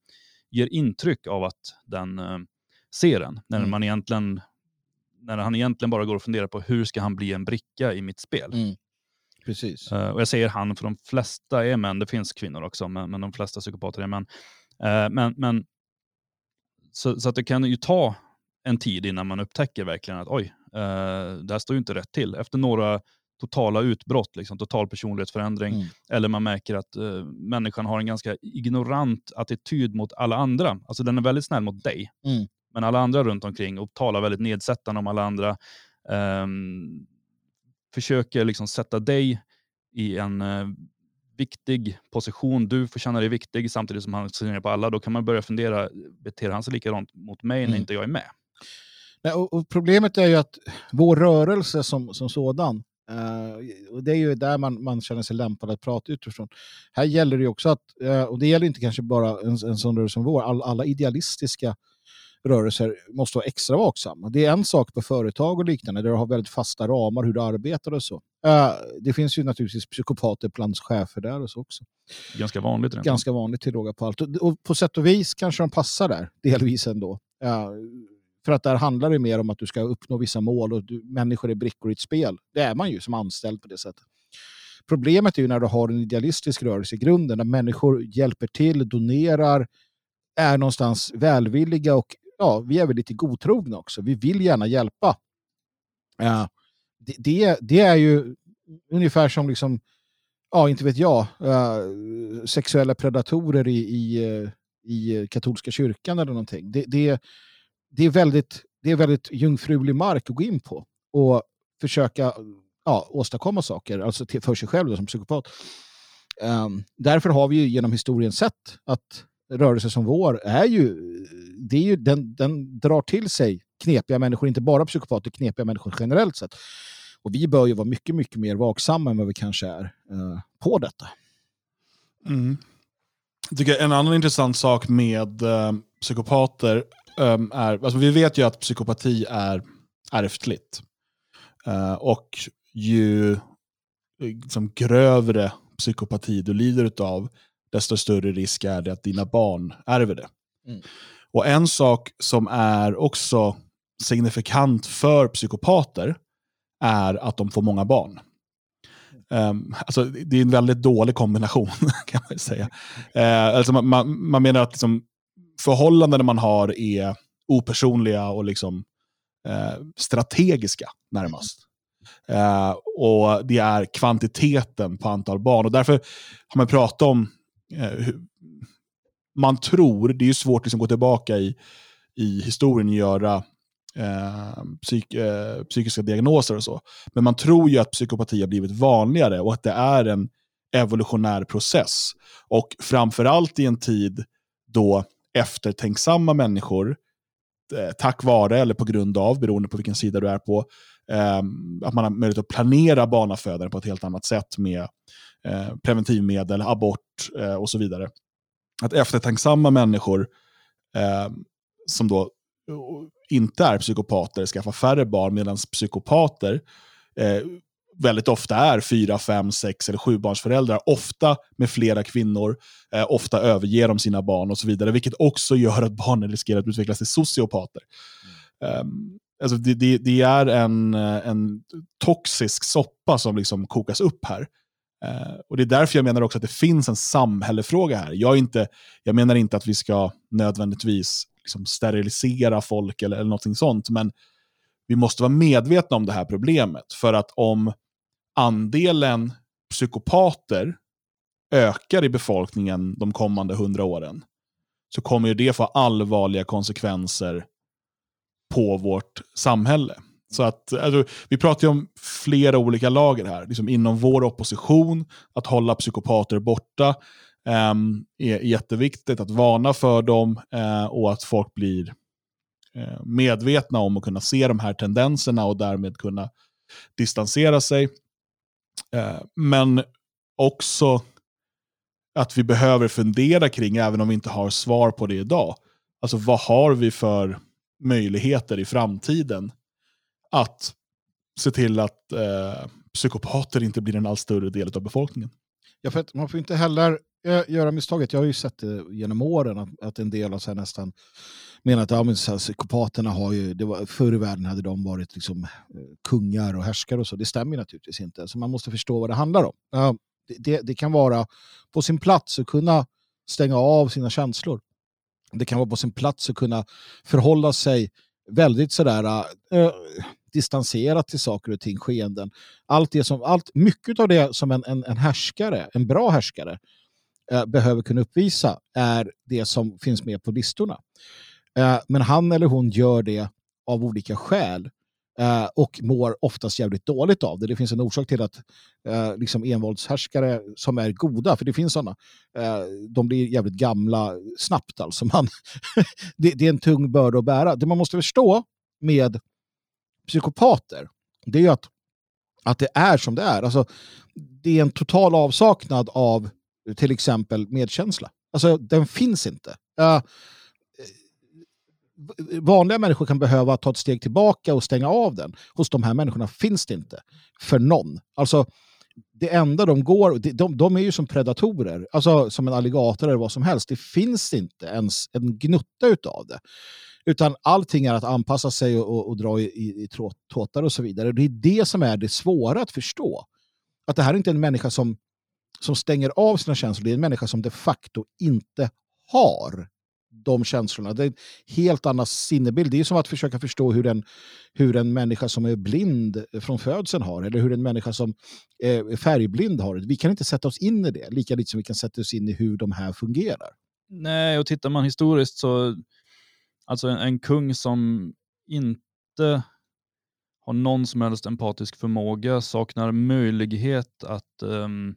ger intryck av att den ser en. När mm. man egentligen när han egentligen bara går och funderar på hur ska han bli en bricka i mitt spel. Mm. Precis. Uh, och jag säger han, för de flesta är män. Det finns kvinnor också, men, men de flesta psykopater är män. Uh, men, men, så, så, att det kan ju ta en tid innan man upptäcker verkligen att oj, uh, det här står ju inte rätt till. Efter några totala utbrott, liksom, total personlighetsförändring, mm. eller man märker att uh, människan har en ganska ignorant attityd mot alla andra. Alltså den är väldigt snäll mot dig, mm men alla andra runt omkring och talar väldigt nedsättande om alla andra. Um, försöker liksom sätta dig i en uh, viktig position. Du får känna dig viktig samtidigt som han ser ner på alla. Då kan man börja fundera, beter han sig likadant mot mig när mm. inte jag är med? Nej, och, och, problemet är ju att vår rörelse som, som sådan, uh, och det är ju där man, man känner sig lämpad att prata utifrån. Här gäller det också att, uh, och det gäller inte kanske bara en, en sån rörelse som vår, all, alla idealistiska rörelser måste vara extra vaksamma. Det är en sak på företag och liknande där du har väldigt fasta ramar hur du arbetar och så. Uh, det finns ju naturligtvis psykopater bland chefer där och så också. Ganska vanligt. Rent. Ganska vanligt till råga på allt. Och, på sätt och vis kanske de passar där, delvis ändå. Uh, för att där handlar det mer om att du ska uppnå vissa mål och du, människor är brickor i ett spel. Det är man ju som anställd på det sättet. Problemet är ju när du har en idealistisk rörelse i grunden, där människor hjälper till, donerar, är någonstans välvilliga och ja, vi är väl lite godtrogna också. Vi vill gärna hjälpa. Uh, det, det, det, är ju ungefär som, liksom, ja, inte vet jag, uh, sexuella predatorer i, i, uh, i katolska kyrkan eller någonting. Det, det, det, är väldigt, det är väldigt jungfrulig mark att gå in på och försöka ja, åstadkomma saker, alltså till, för sig själv som psykopat. Um, därför har vi ju genom historien sett att rörelse som vår är ju, det är ju den, den drar till sig knepiga människor, inte bara psykopater, knepiga människor generellt sett. Och vi bör ju vara mycket, mycket mer vaksamma än vad vi kanske är eh, på detta. Mm. Jag tycker en annan intressant sak med eh, psykopater eh, är, alltså vi vet ju att psykopati är ärftligt. Eh, och ju eh, liksom, grövre psykopati du lider av, desto större risk är det att dina barn ärver det. Mm. Och en sak som är också signifikant för psykopater är att de får många barn. Um, alltså, det är en väldigt dålig kombination, kan man säga. Uh, alltså man, man, menar att liksom, förhållandena man har är opersonliga och liksom, uh, strategiska närmast. Uh, och det är kvantiteten på antal barn. Och därför har man pratat om Eh, man tror, det är ju svårt liksom att liksom gå tillbaka i, i historien och göra eh, psyk, eh, psykiska diagnoser och så. Men man tror ju att psykopati har blivit vanligare och att det är en evolutionär process. Och framförallt i en tid då eftertänksamma människor, eh, tack vare eller på grund av, beroende på vilken sida du är på, eh, att man har möjlighet att planera barnafödande på ett helt annat sätt med eh, preventivmedel, abort eh, och så vidare. Att eftertänksamma människor eh, som då inte är psykopater skaffar färre barn, medan psykopater eh, väldigt ofta är fyra, fem, sex eller sjubarnsföräldrar. Ofta med flera kvinnor, eh, ofta överger de sina barn och så vidare. Vilket också gör att barnen riskerar att utvecklas till sociopater. Mm. Um, alltså det, det, det, är en, en toxisk soppa som liksom kokas upp här. Eh, och Det är därför jag menar också att det finns en samhällefråga här. Jag, inte, jag menar inte att vi ska nödvändigtvis liksom sterilisera folk eller, eller någonting sånt. Men vi måste vara medvetna om det här problemet. För att om andelen psykopater ökar i befolkningen de kommande hundra åren så kommer det få allvarliga konsekvenser på vårt samhälle. Så att, alltså, vi pratar ju om flera olika lager här. Liksom inom vår opposition, att hålla psykopater borta. Um, är jätteviktigt att varna för dem uh, och att folk blir uh, medvetna om att kunna se de här tendenserna och därmed kunna distansera sig. Uh, men också att vi behöver fundera kring, även om vi inte har svar på det idag, alltså vad har vi för möjligheter i framtiden att se till att eh, psykopater inte blir en allt större del av befolkningen? Ja, för man får inte heller eh, göra misstaget. Jag har ju sett det genom åren att, att en del av så nästan menar att ja, men så här, psykopaterna har ju, det var, förr i världen hade de varit liksom, eh, kungar och härskare och så. Det stämmer naturligtvis inte. Så man måste förstå vad det handlar om. Ja, det, det, kan vara på sin plats att kunna stänga av sina känslor. Det kan vara på sin plats att kunna förhålla sig väldigt sådär äh, distanserat till saker och ting, skeenden. Allt det som, allt, mycket av det som en, en, en härskare, en bra härskare, eh, behöver kunna uppvisa är det som finns med på listorna. Eh, men han eller hon gör det av olika skäl eh, och mår oftast jävligt dåligt av det. Det finns en orsak till att eh, liksom envåldshärskare som är goda, för det finns sådana, eh, de blir jävligt gamla snabbt. Alltså man, det, det är en tung börda att bära. Det man måste förstå med psykopater, det är att, att det är som det är. Alltså, det är en total avsaknad av till exempel medkänsla. Alltså, den finns inte. Uh, vanliga människor kan behöva ta ett steg tillbaka och stänga av den. Hos de här människorna finns det inte. För någon. Alltså, det enda de går, de, de är ju som predatorer, alltså som en alligator eller vad som helst. Det finns inte ens en gnutta utav det. Utan allting är att anpassa sig och, och, och dra i, i, i tåtar och så vidare. Det är det som är det svåra att förstå. Att det här är inte en människa som som stänger av sina känslor, det är en människa som de facto inte har de känslorna. Det är en helt annan sinnebild. Det är som att försöka förstå hur en, hur en människa som är blind från födseln har, eller hur en människa som är färgblind har det. Vi kan inte sätta oss in i det, lika lite som vi kan sätta oss in i hur de här fungerar. Nej, och tittar man historiskt så, alltså en, en kung som inte har någon som helst empatisk förmåga, saknar möjlighet att um,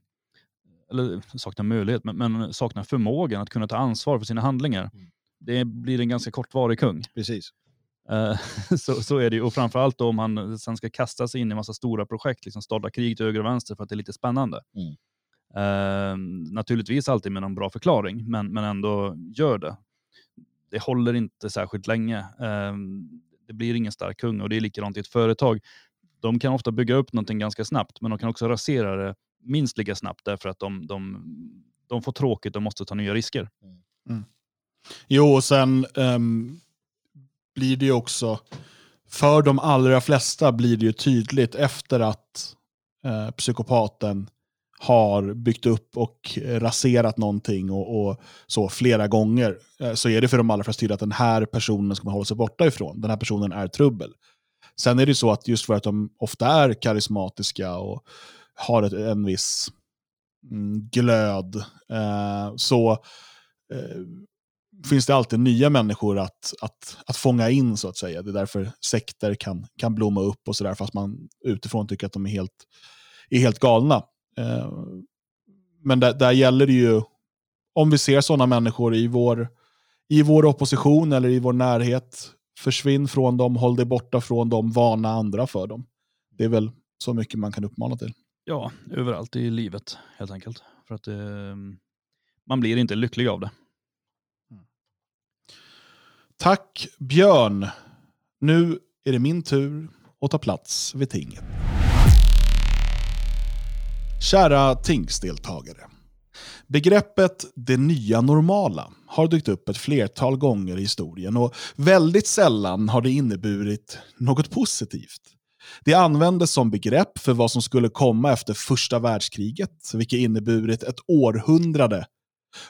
eller saknar möjlighet, men, men, saknar förmågan att kunna ta ansvar för sina handlingar. Mm. Det blir en ganska kortvarig kung. Precis. Uh, så, så är det Och framförallt om han sen ska kasta sig in i massa stora projekt, liksom starta krig till höger och vänster för att det är lite spännande. Mm. Uh, naturligtvis alltid med någon bra förklaring, men, men ändå gör det. Det håller inte särskilt länge. Uh, det blir ingen stark kung och det är likadant i ett företag. de kan ofta bygga upp någonting ganska snabbt, men de kan också rasera det minst lika snabbt därför att de, de, de får tråkigt och måste ta nya risker. Jo, och sen um, blir det ju också, för de allra flesta blir det ju tydligt efter att uh, psykopaten har byggt upp och raserat någonting och, och så flera gånger, eh, så är det för de allra flesta tydligt att den här personen ska man hålla sig borta ifrån. Den här personen är trubbel. Sen är det så att just för att de ofta är karismatiska och har ett, en viss mm, glöd, eh, så eh, finns det alltid nya människor att, att, att fånga in, så att säga. Det är därför sekter kan, kan blomma upp och sådär, fast man utifrån tycker att de är helt, är helt galna. Eh, men där, där gäller det ju, om vi ser sådana människor i vår, i vår opposition eller i vår närhet, försvinn från dem, håll dig borta från dem, varna andra för dem. Det är väl så mycket man kan uppmana till. Ja, överallt i livet helt enkelt. För att eh, man blir inte lycklig av det. Tack Björn. Nu är det min tur att ta plats vid tinget. Kära tingsdeltagare. Begreppet det nya normala har dykt upp ett flertal gånger i historien och väldigt sällan har det inneburit något positivt. Det användes som begrepp för vad som skulle komma efter första världskriget, vilket inneburit ett århundrade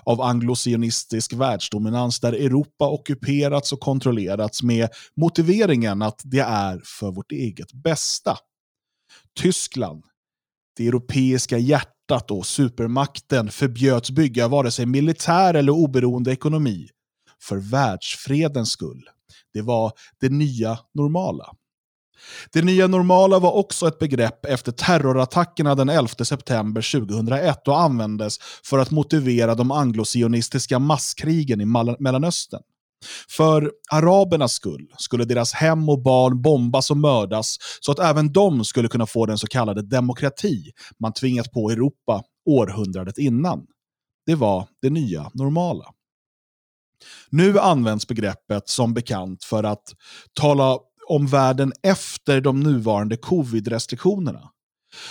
av anglosionistisk världsdominans där Europa ockuperats och kontrollerats med motiveringen att det är för vårt eget bästa. Tyskland, det europeiska hjärtat och supermakten förbjöds bygga vare sig militär eller oberoende ekonomi för världsfredens skull. Det var det nya normala. Det nya normala var också ett begrepp efter terrorattackerna den 11 september 2001 och användes för att motivera de anglosionistiska masskrigen i Mellanöstern. För arabernas skull skulle deras hem och barn bombas och mördas så att även de skulle kunna få den så kallade demokrati man tvingat på Europa århundradet innan. Det var det nya normala. Nu används begreppet som bekant för att tala om världen efter de nuvarande covid-restriktionerna.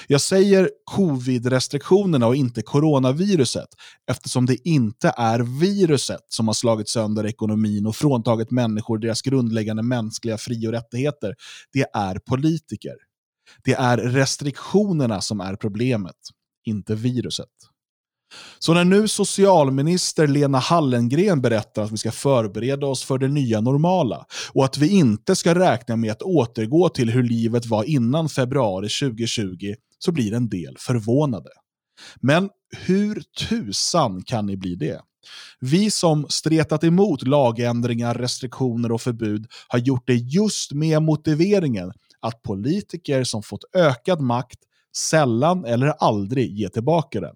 Jag säger covid-restriktionerna och inte coronaviruset eftersom det inte är viruset som har slagit sönder ekonomin och fråntagit människor deras grundläggande mänskliga fri och rättigheter. Det är politiker. Det är restriktionerna som är problemet, inte viruset. Så när nu socialminister Lena Hallengren berättar att vi ska förbereda oss för det nya normala och att vi inte ska räkna med att återgå till hur livet var innan februari 2020 så blir en del förvånade. Men hur tusan kan ni bli det? Vi som stretat emot lagändringar, restriktioner och förbud har gjort det just med motiveringen att politiker som fått ökad makt sällan eller aldrig ger tillbaka den.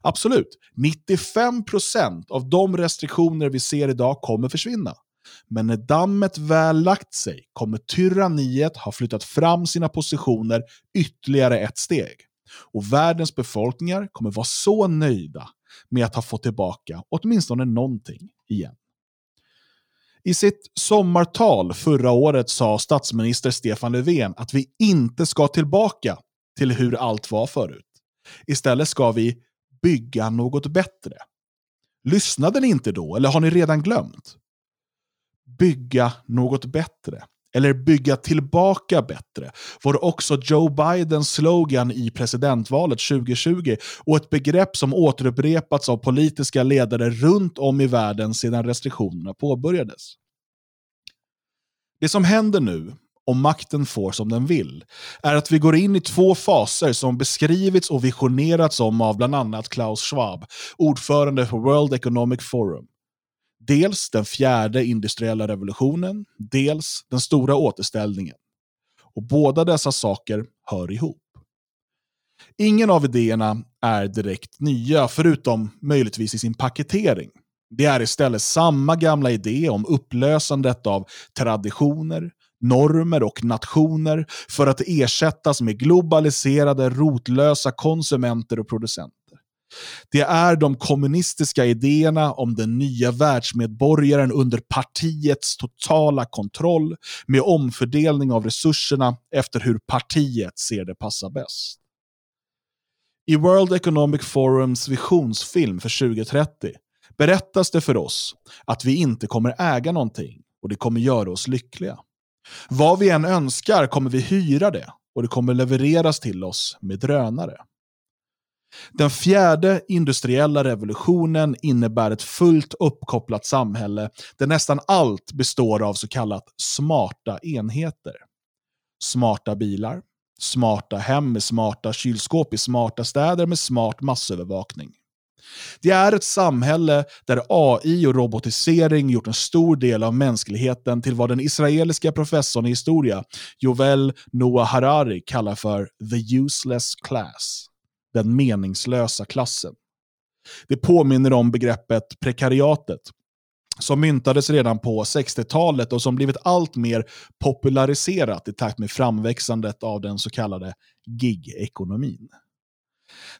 Absolut, 95% av de restriktioner vi ser idag kommer försvinna. Men när dammet väl lagt sig kommer tyranniet ha flyttat fram sina positioner ytterligare ett steg. Och världens befolkningar kommer vara så nöjda med att ha fått tillbaka åtminstone någonting igen. I sitt sommartal förra året sa statsminister Stefan Löfven att vi inte ska tillbaka till hur allt var förut. Istället ska vi bygga något bättre. Lyssnade ni inte då, eller har ni redan glömt? Bygga något bättre, eller bygga tillbaka bättre, var också Joe Bidens slogan i presidentvalet 2020 och ett begrepp som återupprepats av politiska ledare runt om i världen sedan restriktionerna påbörjades. Det som händer nu om makten får som den vill, är att vi går in i två faser som beskrivits och visionerats om av bland annat Klaus Schwab, ordförande för World Economic Forum. Dels den fjärde industriella revolutionen, dels den stora återställningen. Och båda dessa saker hör ihop. Ingen av idéerna är direkt nya, förutom möjligtvis i sin paketering. Det är istället samma gamla idé om upplösandet av traditioner, normer och nationer för att ersättas med globaliserade, rotlösa konsumenter och producenter. Det är de kommunistiska idéerna om den nya världsmedborgaren under partiets totala kontroll med omfördelning av resurserna efter hur partiet ser det passa bäst. I World Economic Forums visionsfilm för 2030 berättas det för oss att vi inte kommer äga någonting och det kommer göra oss lyckliga. Vad vi än önskar kommer vi hyra det och det kommer levereras till oss med drönare. Den fjärde industriella revolutionen innebär ett fullt uppkopplat samhälle där nästan allt består av så kallat smarta enheter. Smarta bilar, smarta hem med smarta kylskåp i smarta städer med smart massövervakning. Det är ett samhälle där AI och robotisering gjort en stor del av mänskligheten till vad den israeliska professorn i historia, Jovel Noah Harari, kallar för the useless class den meningslösa klassen. Det påminner om begreppet prekariatet, som myntades redan på 60-talet och som blivit allt mer populariserat i takt med framväxandet av den så kallade gig-ekonomin.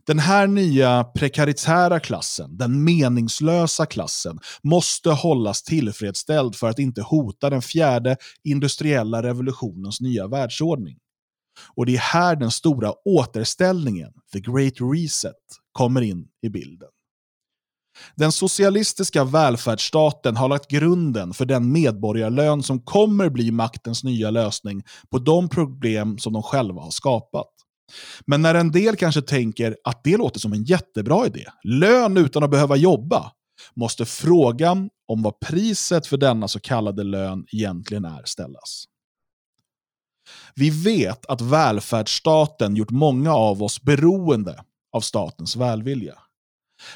Den här nya prekaritära klassen, den meningslösa klassen, måste hållas tillfredsställd för att inte hota den fjärde industriella revolutionens nya världsordning. Och det är här den stora återställningen, the great reset, kommer in i bilden. Den socialistiska välfärdsstaten har lagt grunden för den medborgarlön som kommer bli maktens nya lösning på de problem som de själva har skapat. Men när en del kanske tänker att det låter som en jättebra idé, lön utan att behöva jobba, måste frågan om vad priset för denna så kallade lön egentligen är ställas. Vi vet att välfärdsstaten gjort många av oss beroende av statens välvilja.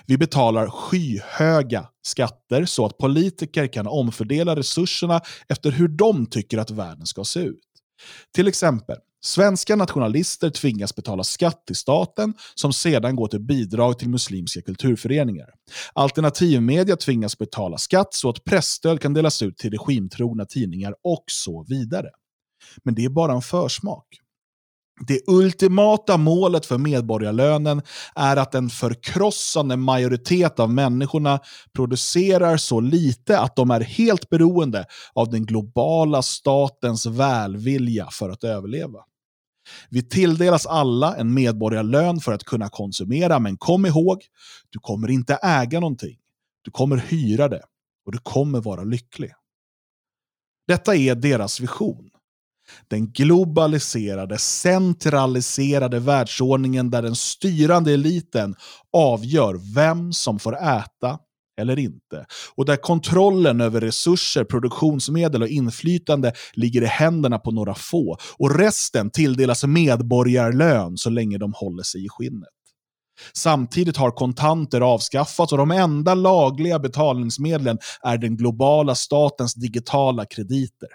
Vi betalar skyhöga skatter så att politiker kan omfördela resurserna efter hur de tycker att världen ska se ut. Till exempel, svenska nationalister tvingas betala skatt till staten som sedan går till bidrag till muslimska kulturföreningar. Alternativmedia tvingas betala skatt så att pressstöd kan delas ut till regimtrogna tidningar och så vidare. Men det är bara en försmak. Det ultimata målet för medborgarlönen är att en förkrossande majoritet av människorna producerar så lite att de är helt beroende av den globala statens välvilja för att överleva. Vi tilldelas alla en medborgarlön för att kunna konsumera, men kom ihåg, du kommer inte äga någonting. Du kommer hyra det och du kommer vara lycklig. Detta är deras vision. Den globaliserade, centraliserade världsordningen där den styrande eliten avgör vem som får äta eller inte. Och där kontrollen över resurser, produktionsmedel och inflytande ligger i händerna på några få. Och resten tilldelas medborgarlön så länge de håller sig i skinnet. Samtidigt har kontanter avskaffats och de enda lagliga betalningsmedlen är den globala statens digitala krediter.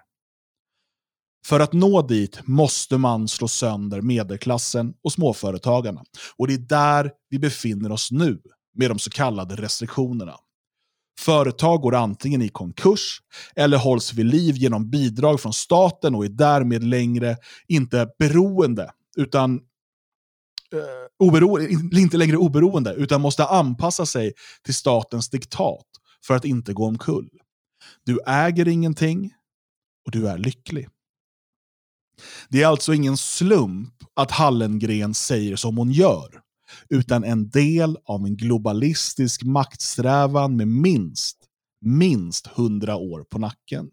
För att nå dit måste man slå sönder medelklassen och småföretagarna. Och det är där vi befinner oss nu med de så kallade restriktionerna. Företag går antingen i konkurs eller hålls vid liv genom bidrag från staten och är därmed längre inte beroende, utan eh, oberoende, inte längre oberoende, utan måste anpassa sig till statens diktat för att inte gå omkull. Du äger ingenting och du är lycklig. Det är alltså ingen slump att Hallengren säger som hon gör, utan en del av en globalistisk maktsträvan med minst, minst hundra år på nacken.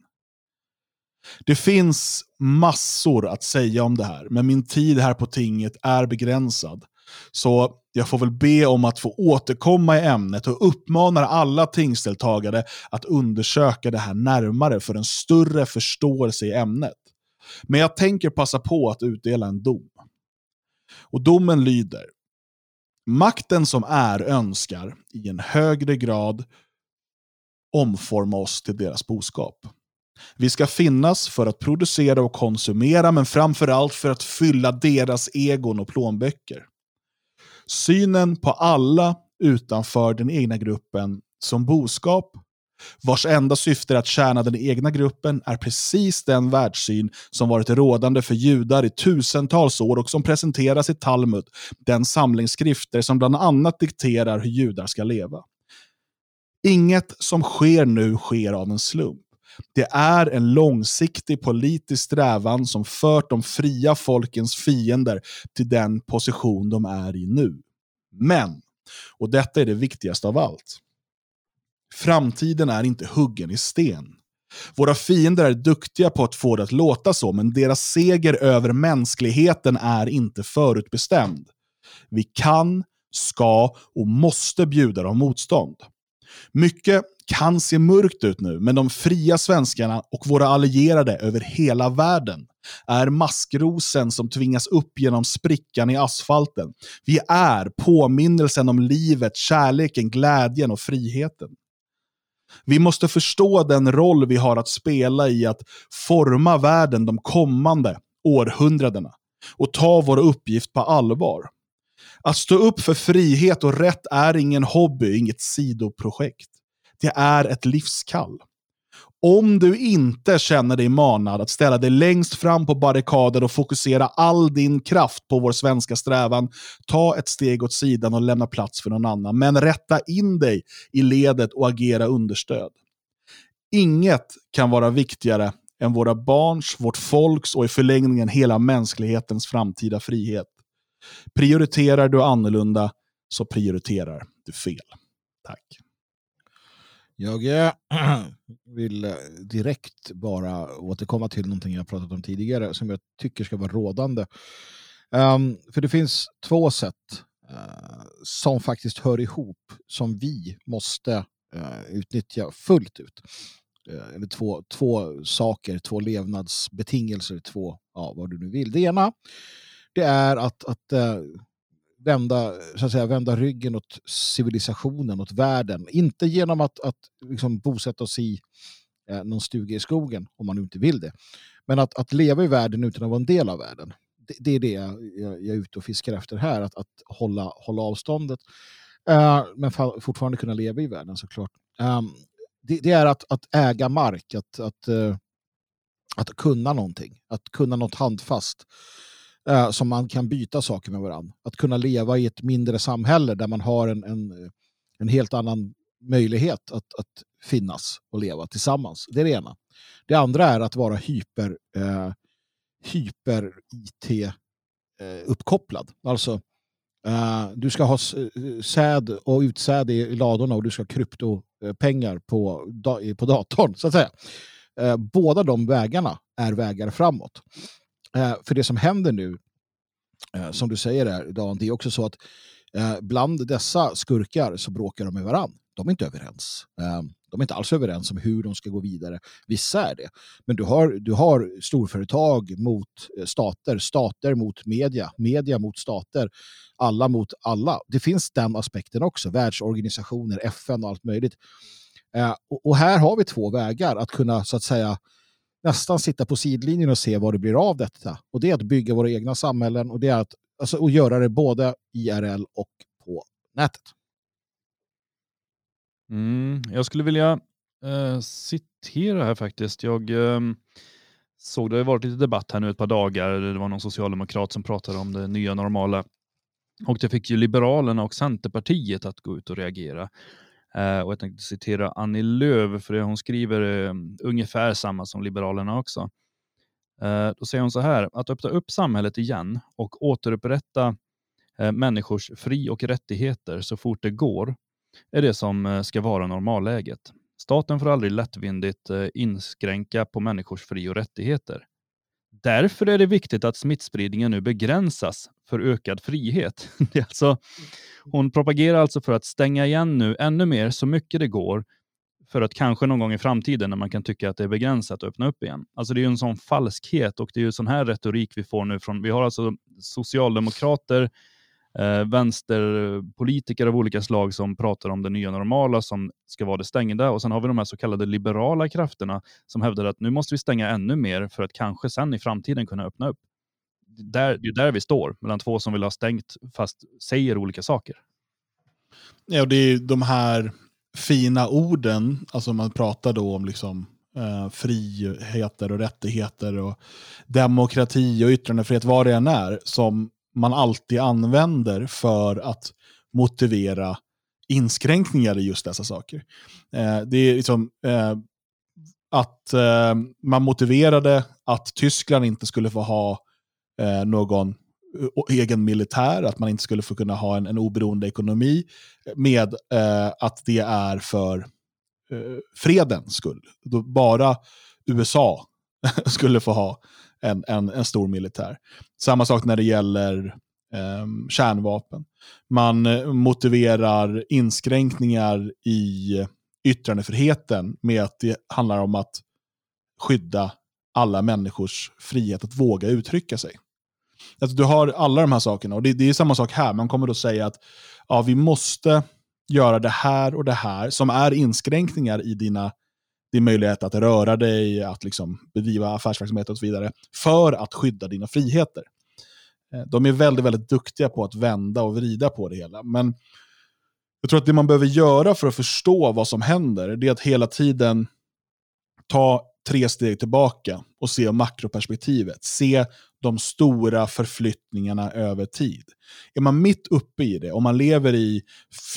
Det finns massor att säga om det här, men min tid här på tinget är begränsad. Så jag får väl be om att få återkomma i ämnet och uppmanar alla tingsdeltagare att undersöka det här närmare för en större förståelse i ämnet. Men jag tänker passa på att utdela en dom. Och domen lyder. Makten som är önskar i en högre grad omforma oss till deras boskap. Vi ska finnas för att producera och konsumera, men framförallt för att fylla deras egon och plånböcker. Synen på alla utanför den egna gruppen som boskap vars enda syfte är att tjäna den egna gruppen, är precis den världssyn som varit rådande för judar i tusentals år och som presenteras i Talmud, den samling skrifter som bland annat dikterar hur judar ska leva. Inget som sker nu sker av en slump. Det är en långsiktig politisk strävan som fört de fria folkens fiender till den position de är i nu. Men, och detta är det viktigaste av allt, framtiden är inte huggen i sten. Våra fiender är duktiga på att få det att låta så, men deras seger över mänskligheten är inte förutbestämd. Vi kan, ska och måste bjuda dem motstånd. Mycket kan se mörkt ut nu, men de fria svenskarna och våra allierade över hela världen är maskrosen som tvingas upp genom sprickan i asfalten. Vi är påminnelsen om livet, kärleken, glädjen och friheten. Vi måste förstå den roll vi har att spela i att forma världen de kommande århundradena och ta vår uppgift på allvar. Att stå upp för frihet och rätt är ingen hobby, inget sidoprojekt. Det är ett livskall. Om du inte känner dig manad att ställa dig längst fram på barrikader och fokusera all din kraft på vår svenska strävan, ta ett steg åt sidan och lämna plats för någon annan. Men rätta in dig i ledet och agera understöd. Inget kan vara viktigare än våra barns, vårt folks och i förlängningen hela mänsklighetens framtida frihet. Prioriterar du annorlunda så prioriterar du fel. Tack. Jag eh, vill eh, direkt bara återkomma till någonting jag pratat om tidigare som jag tycker ska vara rådande. Um, för det finns två sätt uh, som faktiskt hör ihop som vi måste uh, utnyttja fullt ut. Uh, eller två, två saker, två levnadsbetingelser, två, ja, vad du nu vill. Det ena det är att, att vända, så att säga, vända ryggen åt civilisationen, åt världen. Inte genom att, att liksom bosätta oss i eh, någon stuga i skogen, om man nu inte vill det. Men att, att leva i världen utan att vara en del av världen. Det, det är det jag, jag, jag, är ute och fiskar efter här, att, att hålla, hålla avståndet. Eh, men fortfarande kunna leva i världen såklart. Eh, det, det, är att, att äga mark, att, att, eh, att kunna någonting, att kunna något handfast eh, som man kan byta saker med varandra. Att kunna leva i ett mindre samhälle där man har en, en, en helt annan möjlighet att, att finnas och leva tillsammans. Det är det ena. Det andra är att vara hyper, eh, hyper IT eh, uppkopplad. Alltså eh, du ska ha eh, säd och utsäde i ladorna och du ska ha kryptopengar eh, på, på datorn. så att säga. Eh, båda de vägarna är vägar framåt. Eh, för det som händer nu, eh, som du säger där, Dan, det är också så att eh, bland dessa skurkar så bråkar de med varandra. De är inte överens. Eh, de är inte alls överens om hur de ska gå vidare. Vissa är det. Men du har, du har storföretag mot eh, stater, stater mot media, media mot stater, alla mot alla. Det finns den aspekten också. Världsorganisationer, FN och allt möjligt. Eh, och, och, här har vi två vägar att kunna så att säga nästan sitta på sidlinjen och se vad det blir av detta. Och det är att bygga våra egna samhällen och det är att alltså, och göra det både IRL och på nätet. Mm, jag skulle vilja eh, citera här faktiskt. Jag eh, såg det har varit lite debatt här nu ett par dagar. Det var någon socialdemokrat som pratade om det nya normala. Och det fick ju Liberalerna och Centerpartiet att gå ut och reagera. Eh, och jag tänkte citera Annie Lööf, för det hon skriver eh, ungefär samma som Liberalerna också. Eh, då säger hon så här, att öppna upp samhället igen och återupprätta eh, människors fri och rättigheter så fort det går är det som eh, ska vara normalläget. Staten får aldrig lättvindigt eh, inskränka på människors fri och rättigheter. Därför är det viktigt att smittspridningen nu begränsas för ökad frihet. Det är alltså, hon propagerar alltså för att stänga igen nu ännu mer så mycket det går för att kanske någon gång i framtiden när man kan tycka att det är begränsat öppna upp igen. Alltså det är ju en sån falskhet och det är ju sån här retorik vi får nu från, vi har alltså socialdemokrater, eh, vänsterpolitiker av olika slag som pratar om det nya normala som ska vara det stängda och sen har vi de här så kallade liberala krafterna som hävdar att nu måste vi stänga ännu mer för att kanske sen i framtiden kunna öppna upp. Där, det är där vi står, mellan två som vill ha stängt fast säger olika saker. Ja, och det är de här fina orden, alltså man pratar då om liksom, eh, friheter och rättigheter och demokrati och yttrandefrihet, vad det än är, som man alltid använder för att motivera inskränkningar i just dessa saker. Eh, det är liksom eh, att eh, man motiverade att Tyskland inte skulle få ha eh, någon eh, egen militär, att man inte skulle få kunna ha en, en oberoende ekonomi, med eh, att det är för eh, fredens skull. Då bara USA skulle få ha en, en, en stor militär. Samma sak när det gäller eh, kärnvapen. Man eh, motiverar inskränkningar i yttrandefriheten med att det handlar om att skydda alla människors frihet att våga uttrycka sig. Alltså, du har alla de här sakerna och det, det är samma sak här. Man kommer då säga att ja, vi måste göra det här och det här som är inskränkningar i dina din möjlighet att röra dig, att liksom bedriva affärsverksamhet och så vidare, för att skydda dina friheter. Eh, de är väldigt, väldigt duktiga på att vända och vrida på det hela. Men jag tror att det man behöver göra för att förstå vad som händer, det är att hela tiden ta tre steg tillbaka och se makroperspektivet. Se de stora förflyttningarna över tid. Är man mitt uppe i det, om man lever i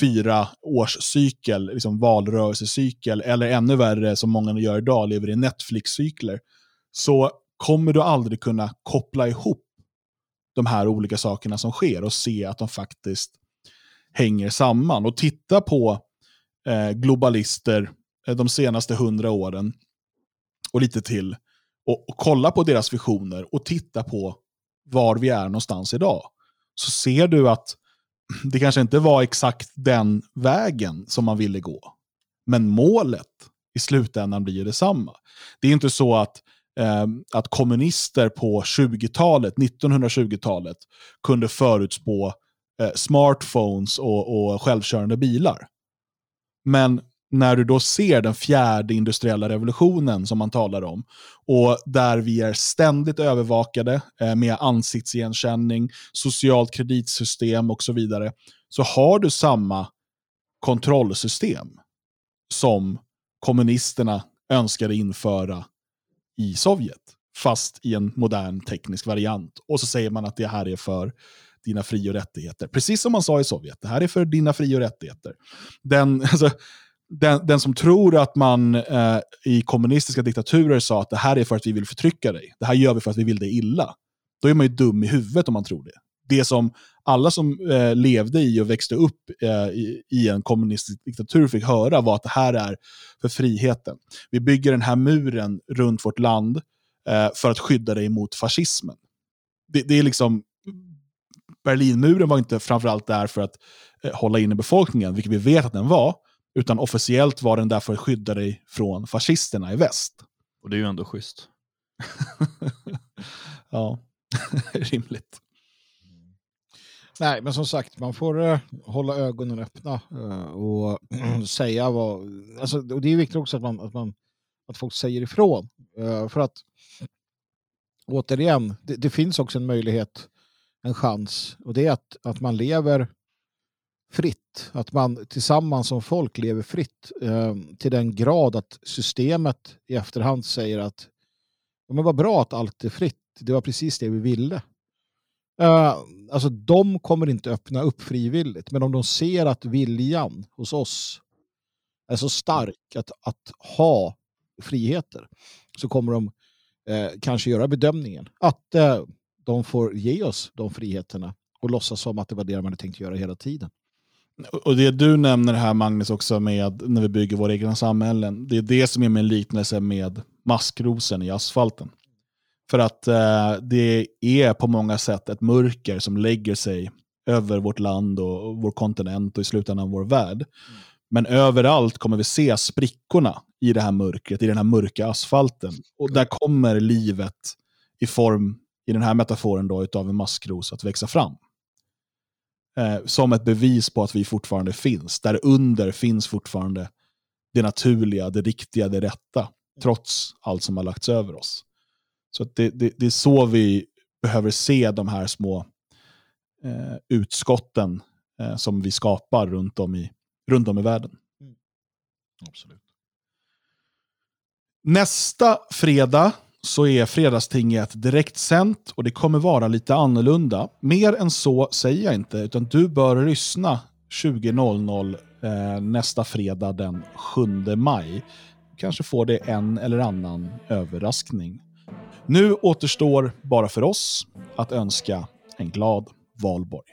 fyra års cykel, liksom valrörelsecykel, eller ännu värre som många gör idag, lever i Netflix-cykler, så kommer du aldrig kunna koppla ihop de här olika sakerna som sker och se att de faktiskt hänger samman. Och titta på eh, globalister eh, de senaste hundra åren och lite till och, och kolla på deras visioner och titta på var vi är någonstans idag. Så ser du att det kanske inte var exakt den vägen som man ville gå. Men målet i slutändan blir detsamma. Det är inte så att, eh, att kommunister på 20-talet, 1920-talet, kunde förutspå eh, smartphones och, och självkörande bilar. Men när du då ser den fjärde industriella revolutionen som man talar om, och där vi är ständigt övervakade eh, med ansiktsigenkänning, socialt kreditsystem och så vidare, så har du samma kontrollsystem som kommunisterna önskade införa i Sovjet, fast i en modern teknisk variant. Och så säger man att det här är för dina fri och rättigheter. Precis som man sa i Sovjet, det här är för dina fri och rättigheter. Den, alltså, den, den som tror att man eh, i kommunistiska diktaturer sa att det här är för att vi vill förtrycka dig, det här gör vi för att vi vill dig illa, då är man ju dum i huvudet om man tror det. Det som alla som eh, levde i och växte upp eh, i, i, en kommunistisk diktatur fick höra var att det här är för friheten. Vi bygger den här muren runt vårt land eh, för att skydda dig mot fascismen. Det, det, är liksom, Berlinmuren var inte framförallt där för att eh, hålla inne befolkningen, vilket vi vet att den var, utan officiellt var den där för att skydda dig från fascisterna i väst. Och det är ju ändå schysst. ja, rimligt. Nej, men som sagt, man får uh, hålla ögonen öppna uh, och säga vad... Alltså, och det är viktigt också att, man, att, man, att folk säger ifrån. Uh, för att, återigen, det, det, finns också en möjlighet, en chans, och det är att, att man lever fritt. Att man tillsammans som folk lever fritt eh, till den grad att systemet i efterhand säger att ja, men vad bra att allt är fritt. Det var precis det vi ville. Eh, alltså de kommer inte öppna upp frivilligt. Men om de ser att viljan hos oss är så stark att, att ha friheter så kommer de eh, kanske göra bedömningen att eh, de får ge oss de friheterna och låtsas som att det var det de hade tänkt göra hela tiden. Och det du nämner här Magnus också med när vi bygger våra egna samhällen, det är det som är min liknelse med maskrosen i asfalten. För att eh, det är på många sätt ett mörker som lägger sig över vårt land och vår kontinent och i slutändan vår värld. Mm. Men överallt kommer vi se sprickorna i det här mörkret, i den här mörka asfalten. Och där kommer livet i form, i den här metaforen, då, utav en maskros att växa fram eh, som ett bevis på att vi fortfarande finns. Där under finns fortfarande det naturliga, det riktiga, det rätta. Trots allt som har lagts över oss. Så det, det, det, är så vi behöver se de här små eh, utskotten eh, som vi skapar runt om i, runt om i världen. Mm. Absolut. Nästa fredag så är Fredagstinget direktsänt och det kommer vara lite annorlunda. Mer än så säger jag inte, utan du bör lyssna 20.00 eh, nästa fredag den 7 maj. Kanske får det en eller annan överraskning. Nu återstår bara för oss att önska en glad valborg.